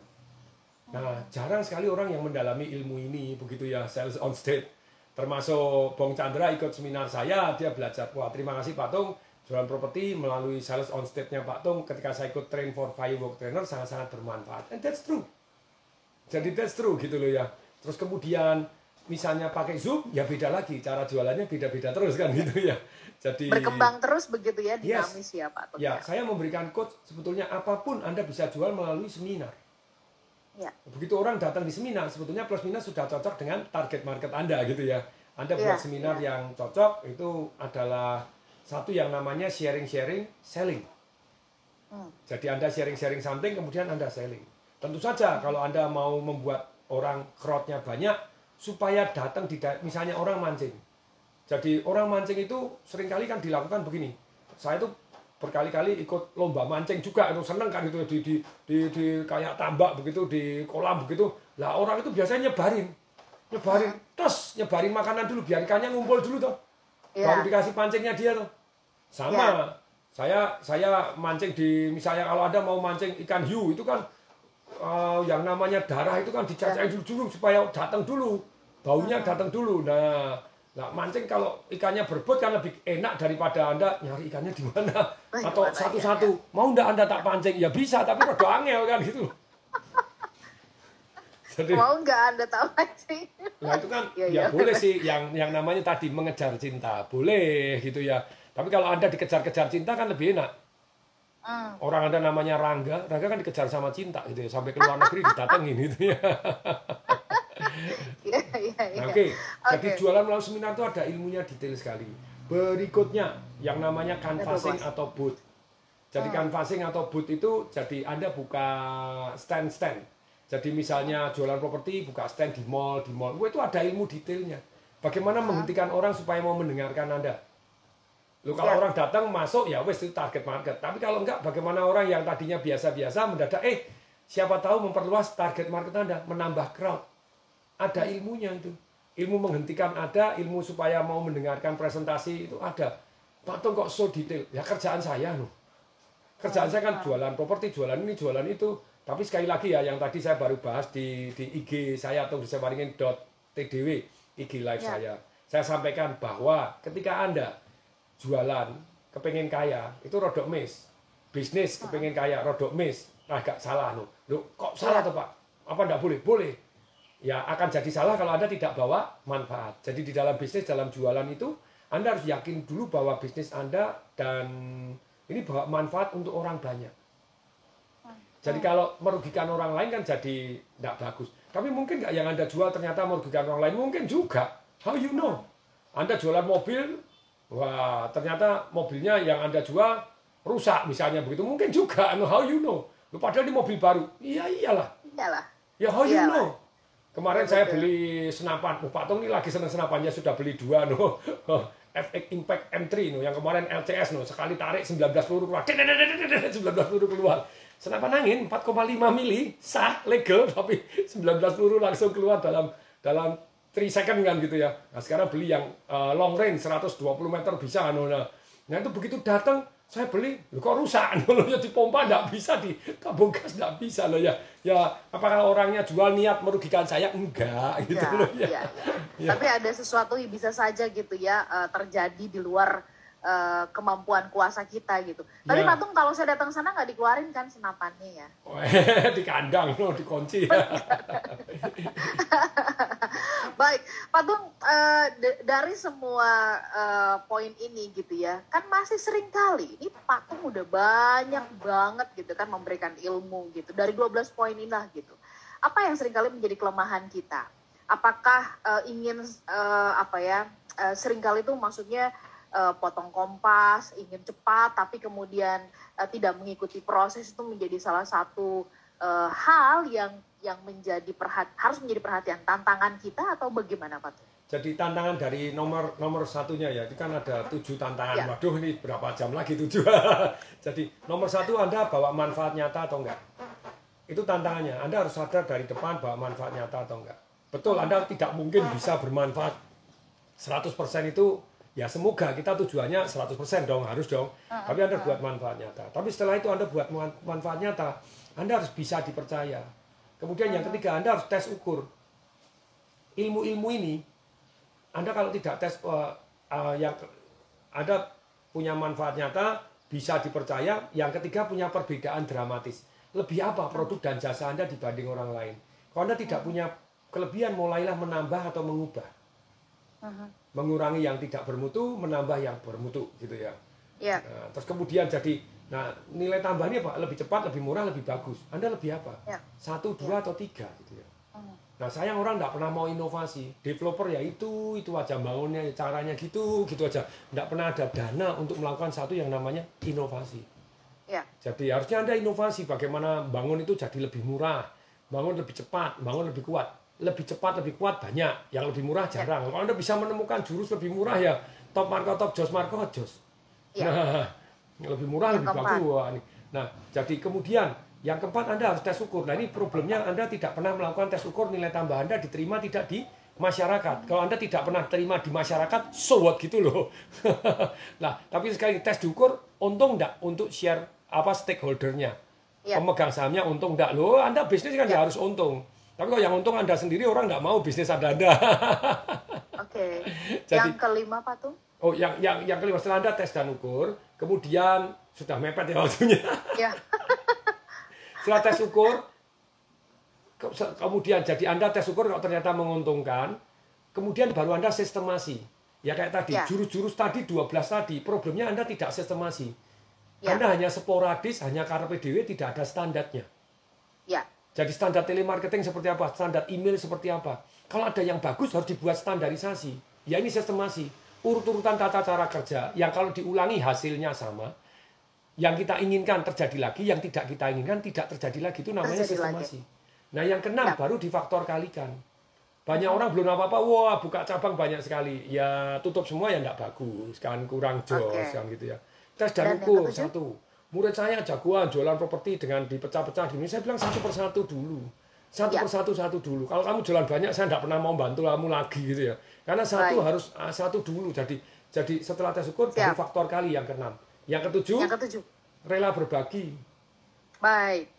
Speaker 1: Nah jarang sekali orang yang mendalami ilmu ini begitu ya sales on stage. Termasuk Bong Chandra ikut seminar saya dia belajar. Wah terima kasih Pak Tung jualan properti melalui sales on stage-nya Pak Tung ketika saya ikut train for firework trainer sangat-sangat bermanfaat. And that's true. Jadi that's true gitu loh ya. Terus kemudian misalnya pakai Zoom ya beda lagi cara jualannya beda-beda terus kan gitu ya. Jadi
Speaker 2: Berkembang terus begitu ya,
Speaker 1: Yes.
Speaker 2: dinamis ya Pak Tung.
Speaker 1: ya saya memberikan quote sebetulnya apa pun Anda bisa jual melalui seminar.
Speaker 2: Ya.
Speaker 1: Begitu orang datang di seminar sebetulnya plus minus sudah cocok dengan target market Anda gitu ya. Anda buat
Speaker 2: Iya,
Speaker 1: seminar
Speaker 2: iya.
Speaker 1: yang cocok itu adalah satu yang namanya sharing-sharing selling.
Speaker 2: Hmm.
Speaker 1: Jadi Anda sharing-sharing something kemudian Anda selling. Tentu saja kalau Anda mau membuat orang crowd-nya banyak supaya datang di misalnya orang mancing. Jadi orang mancing itu sering kali kan dilakukan begini. Saya itu berkali-kali ikut lomba mancing juga itu seneng kan gitu di, di, di, di kayak tambak begitu di kolam begitu. Lah orang itu biasanya nyebarin. Nyebarin, terus nyebarin makanan dulu biar ikannya ngumpul dulu tuh.
Speaker 2: Iya.
Speaker 1: Baru dikasih pancingnya dia tuh. Sama.
Speaker 2: Ya.
Speaker 1: Saya saya mancing di misalnya kalau Anda mau mancing ikan hiu itu kan eh, yang namanya darah itu kan dicacain dulu, dulu supaya datang dulu. Baunya datang dulu. Nah, nah mancing kalau ikannya berbot kan lebih enak daripada Anda nyari ikannya di mana. Atau satu-satu. Mau ndak Anda tak pancing? Ya bisa, tapi rada angel kan gitu. Jadi
Speaker 2: Mau nggak Anda tahu sih?
Speaker 1: Nah itu kan
Speaker 2: Iya,
Speaker 1: ya
Speaker 2: iya.
Speaker 1: boleh sih yang yang namanya tadi mengejar cinta boleh gitu ya. Tapi kalau anda dikejar-kejar cinta kan lebih enak.
Speaker 2: Hmm.
Speaker 1: Orang ada namanya Rangga, Rangga kan dikejar sama cinta gitu ya, sampai ke luar negeri didatengin gitu ya.
Speaker 2: Iya, iya, iya.
Speaker 1: Nah, Oke, jadi
Speaker 2: Oke.
Speaker 1: jualan melalui seminar itu ada ilmunya detail sekali. Berikutnya yang namanya canvassing atau booth. Jadi
Speaker 2: Hmm.
Speaker 1: canvassing atau booth itu jadi Anda buka stand-stand. Jadi misalnya jualan properti buka stand di mall, di mall. Wah, itu ada ilmu detailnya. Bagaimana
Speaker 2: Hmm.
Speaker 1: menghentikan orang supaya mau mendengarkan Anda. Lu kalau
Speaker 2: Ya.
Speaker 1: orang datang masuk ya wes itu target market. Tapi kalau enggak bagaimana orang yang tadinya biasa-biasa mendadak eh siapa tahu memperluas target market Anda, menambah crowd. Ada ilmunya itu. Ilmu menghentikan ada, ilmu supaya mau mendengarkan presentasi itu ada. Pak Tung kok so detail? Ya kerjaan saya loh. Kerjaan saya kan jualan properti, jualan ini, jualan itu. Tapi sekali lagi ya, yang tadi saya baru bahas di, di IG saya atau di sebaringin.tdw, IG live
Speaker 2: Ya.
Speaker 1: saya. Saya sampaikan bahwa ketika Anda jualan, kepengen kaya, itu rodok mis. Bisnis kepengen kaya, rodok mis. Agak salah loh. Loh, kok salah tuh Pak? Apa enggak boleh? Boleh. Ya akan jadi salah kalau Anda tidak bawa manfaat. Jadi di dalam bisnis, dalam jualan itu, Anda harus yakin dulu bahwa bisnis Anda dan ini bawa manfaat untuk orang banyak. Jadi kalau merugikan orang lain kan jadi tidak bagus. Tapi mungkin nggak yang Anda jual ternyata merugikan orang lain? Mungkin juga. How you know? Anda jualan mobil, wah ternyata mobilnya yang Anda jual rusak misalnya begitu. Mungkin juga. No, how you know? Lu padahal di mobil baru. Iya iyalah.
Speaker 2: Iyalah.
Speaker 1: Ya how you
Speaker 2: Iyalah.
Speaker 1: know? Kemarin
Speaker 2: Betul,
Speaker 1: saya beli senapan. Oh, Pak Tong ini lagi seneng senapannya sudah beli dua no. FX Impact M3 no. Yang kemarin LCS no. Sekali tarik 19 peluru keluar. 19 peluru keluar. Senapan angin 4,5 mili sah legal tapi 19 peluru langsung keluar dalam dalam 3 second kan gitu ya. Nah sekarang beli yang uh, long range 120 meter bisa no. Nah, nah itu begitu datang saya beli loh, kok rusak loh ya dipompa nggak bisa di tabung gas nggak bisa loh ya ya apakah orangnya jual niat merugikan saya enggak gitu
Speaker 2: Ya,
Speaker 1: loh ya,
Speaker 2: ya, ya.
Speaker 1: Ya.
Speaker 2: Tapi ada sesuatu yang bisa saja gitu ya eh, terjadi di luar eh, kemampuan kuasa kita gitu. Tapi
Speaker 1: Ya.
Speaker 2: Patung kalau saya datang sana nggak dikeluarin kan senapannya ya.
Speaker 1: di kandang loh dikunci ya.
Speaker 2: Baik, Patung eh, d- dari semua eh, poin ini gitu ya, kan masih sering kali ini Patung udah banyak banget gitu kan memberikan ilmu gitu dari 12 poin inilah gitu. Apa yang sering kali menjadi kelemahan kita? Apakah eh, ingin eh, apa ya? eh, sering kali itu maksudnya eh, potong kompas, ingin cepat, tapi kemudian eh, tidak mengikuti proses itu menjadi salah satu eh, hal yang yang menjadi perhat harus menjadi perhatian tantangan kita atau bagaimana Pak?
Speaker 1: jadi tantangan dari nomor nomor satunya ya itu kan ada tujuh tantangan.
Speaker 2: Ya.
Speaker 1: waduh ini berapa jam lagi tujuh? Jadi nomor satu anda bawa manfaat nyata atau enggak? Itu tantangannya. Anda harus sadar dari depan bawa manfaat nyata atau enggak. Betul anda tidak mungkin bisa bermanfaat 100% itu ya semoga kita tujuannya 100% dong harus dong tapi anda buat manfaat nyata tapi setelah itu anda buat man- manfaat nyata anda harus bisa dipercaya kemudian yang ketiga anda harus tes ukur ilmu-ilmu ini anda kalau tidak tes eh, eh, yang Anda punya manfaat nyata, bisa dipercaya. Yang ketiga punya perbedaan dramatis. Lebih apa produk dan jasa Anda dibanding orang lain? Kalau Anda tidak punya kelebihan, mulailah menambah atau mengubah. Mengurangi yang tidak bermutu, menambah yang bermutu, gitu ya.
Speaker 2: Ya,
Speaker 1: Nah, terus kemudian jadi, nah nilai tambahnya apa? Lebih cepat, lebih murah, lebih bagus. Anda lebih apa?
Speaker 2: Ya.
Speaker 1: Satu, dua, atau tiga, gitu ya. Nah sayang orang nggak pernah mau inovasi. Developer ya itu, itu aja bangunnya, caranya gitu, gitu aja. Nggak pernah ada dana untuk melakukan satu yang namanya inovasi.
Speaker 2: ya,
Speaker 1: Jadi harusnya Anda inovasi bagaimana bangun itu jadi lebih murah, bangun lebih cepat, bangun lebih kuat. Lebih cepat, lebih kuat banyak, yang lebih murah jarang. Kalau Anda bisa menemukan jurus lebih murah ya top marco, top jos marco, jos.
Speaker 2: ya.
Speaker 1: Nah, yang lebih murah,
Speaker 2: Yang
Speaker 1: lebih
Speaker 2: keempat.
Speaker 1: bagus. Wah, ini. Nah, jadi kemudian yang keempat Anda harus tes ukur. Nah, ini problemnya Anda tidak pernah melakukan tes ukur nilai tambah Anda diterima tidak di masyarakat. Kalau Anda tidak pernah terima di masyarakat, so what gitu loh. nah, tapi sekali tes diukur, untung enggak untuk share apa stakeholdernya.
Speaker 2: Ya.
Speaker 1: Pemegang sahamnya untung enggak loh. Anda bisnis kan ya harus untung. Tapi kalau yang untung Anda sendiri orang enggak mau bisnis Anda Anda.
Speaker 2: Oke.
Speaker 1: Jadi-
Speaker 2: Yang kelima Patung?
Speaker 1: oh, yang yang yang kelima setelah Anda tes dan ukur, kemudian sudah mepet ya waktunya.
Speaker 2: Ya,
Speaker 1: Setelah tes ukur, ke- kemudian jadi Anda tes ukur kalau ternyata menguntungkan, kemudian baru Anda sistemasi. Ya kayak tadi,
Speaker 2: Ya.
Speaker 1: jurus-jurus tadi 12 tadi, problemnya Anda tidak sistemasi.
Speaker 2: Ya.
Speaker 1: Anda hanya sporadis, hanya karena PDW tidak ada standarnya.
Speaker 2: Ya.
Speaker 1: Jadi standar telemarketing seperti apa, standar email seperti apa. Kalau ada yang bagus harus dibuat standarisasi. Ya ini sistemasi. Urut-urutan tata cara kerja yang kalau diulangi hasilnya sama. Yang kita inginkan terjadi lagi, yang tidak kita inginkan tidak terjadi lagi. Itu namanya
Speaker 2: Terjadi
Speaker 1: sistemasi. Nah yang keenam
Speaker 2: Ya.
Speaker 1: baru difaktor kalikan. Banyak orang belum apa-apa, wah buka cabang banyak sekali. Ya tutup semua ya enggak bagus, kan kurang jos,
Speaker 2: Oke.
Speaker 1: kan gitu ya. Tes
Speaker 2: Dan
Speaker 1: dan
Speaker 2: yang
Speaker 1: ukur,
Speaker 2: ketujuh?
Speaker 1: satu. Murid saya jagoan jualan properti dengan dipecah-pecah gini. Saya bilang satu persatu dulu. Satu
Speaker 2: Ya.
Speaker 1: persatu satu dulu. Kalau kamu jualan banyak, saya enggak pernah mau bantu kamu lagi gitu ya. Karena satu
Speaker 2: Baik.
Speaker 1: harus ah, satu dulu. Jadi jadi setelah tes ukur baru
Speaker 2: Siap.
Speaker 1: faktor kali yang keenam. Yang ketujuh,
Speaker 2: Yang ketujuh.
Speaker 1: rela berbagi.
Speaker 2: Baik.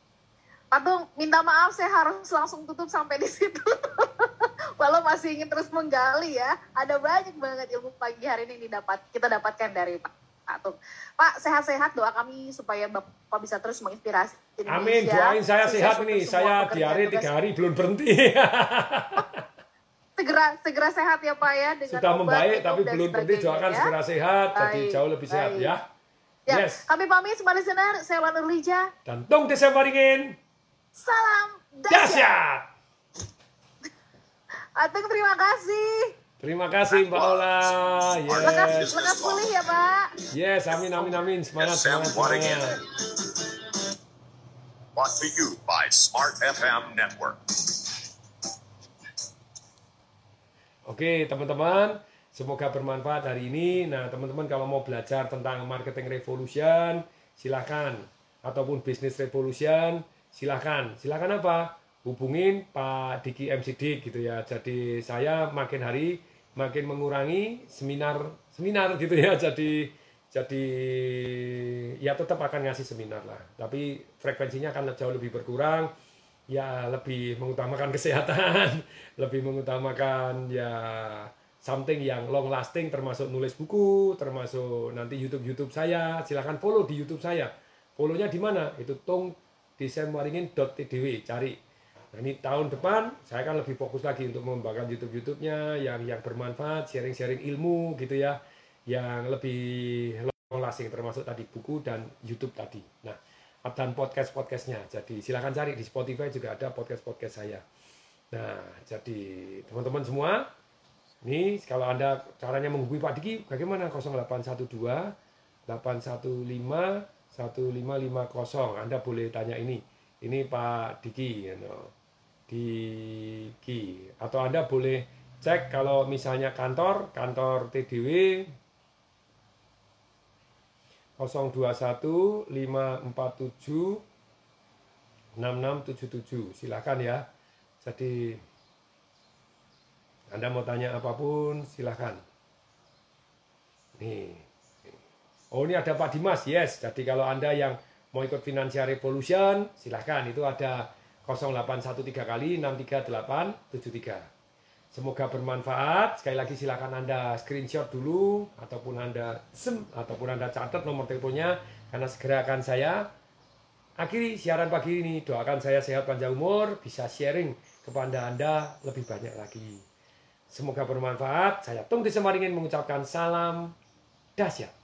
Speaker 2: Patung, minta maaf saya harus langsung tutup sampai di situ. Walau masih ingin terus menggali ya. Ada banyak banget ilmu pagi hari ini didapat kita dapatkan dari Pak Patung. Pak, sehat-sehat doa kami supaya Bapak bisa terus menginspirasi
Speaker 1: Amin,
Speaker 2: Indonesia.
Speaker 1: doain saya
Speaker 2: Sukses
Speaker 1: sehat
Speaker 2: semua
Speaker 1: Saya diare tiga hari belum berhenti.
Speaker 2: Segera segera sehat ya Pak ya dengan
Speaker 1: Sudah
Speaker 2: obat,
Speaker 1: membaik tapi belum berhenti. Doakan
Speaker 2: ya.
Speaker 1: segera sehat, jadi
Speaker 2: Baik,
Speaker 1: jauh lebih sehat
Speaker 2: baik.
Speaker 1: ya.
Speaker 2: Ya,
Speaker 1: Yes.
Speaker 2: kami pamit semua listener. Saya Lana Nurlija.
Speaker 1: Dan tung Desember ingin
Speaker 2: Salam dahsyat.
Speaker 1: dahsyat.
Speaker 2: Atung terima kasih.
Speaker 1: Terima kasih Mbak Ola. Yes.
Speaker 2: lekas pulih ya Pak.
Speaker 1: Yes, amin amin amin. Semangat semangat semangat.
Speaker 3: Brought to you by Smart FM Network.
Speaker 1: Oke, teman-teman, semoga bermanfaat hari ini. Nah, teman-teman kalau mau belajar tentang marketing revolution, silahkan. Ataupun business revolution, silahkan. Silahkan apa? Hubungin Pak Diki MCD gitu ya. Jadi saya makin hari makin mengurangi seminar seminar gitu ya. Jadi jadi ya tetap akan ngasih seminar lah. Tapi frekuensinya akan jauh lebih berkurang ya lebih mengutamakan kesehatan, lebih mengutamakan ya something yang long lasting termasuk nulis buku, termasuk nanti YouTube YouTube saya. Silahkan follow di YouTube saya. Follow-nya di mana? Itu tung desemwaringin.tdw cari. Nah, ini tahun depan saya akan lebih fokus lagi untuk mengembangkan YouTube YouTube-nya yang yang bermanfaat, sharing-sharing ilmu gitu ya, yang lebih long lasting termasuk tadi buku dan YouTube tadi. Nah, dan podcast podcastnya. Jadi silakan cari di Spotify juga ada podcast podcast saya. Nah, jadi teman-teman semua, ini kalau anda caranya menghubungi Pak Diki bagaimana 0812 815 1550. Anda boleh tanya ini. Ini Pak Diki, you know. Diki. Atau Anda boleh cek kalau misalnya kantor, kantor TDW 021 547 6677 silakan ya. Jadi anda mau tanya apa pun silakan. Nih. Oh ini ada Pak Dimas. Yes. Jadi kalau anda yang mau ikut Financial Revolution silahkan itu ada 0813 kali 63873 Semoga bermanfaat. Sekali lagi silakan Anda screenshot dulu ataupun Anda sem ataupun Anda catat nomor teleponnya karena segera akan saya akhiri siaran pagi ini. Doakan saya sehat panjang umur, bisa sharing kepada Anda lebih banyak lagi. Semoga bermanfaat. Saya Tung Desa Maringin mengucapkan salam dahsyat.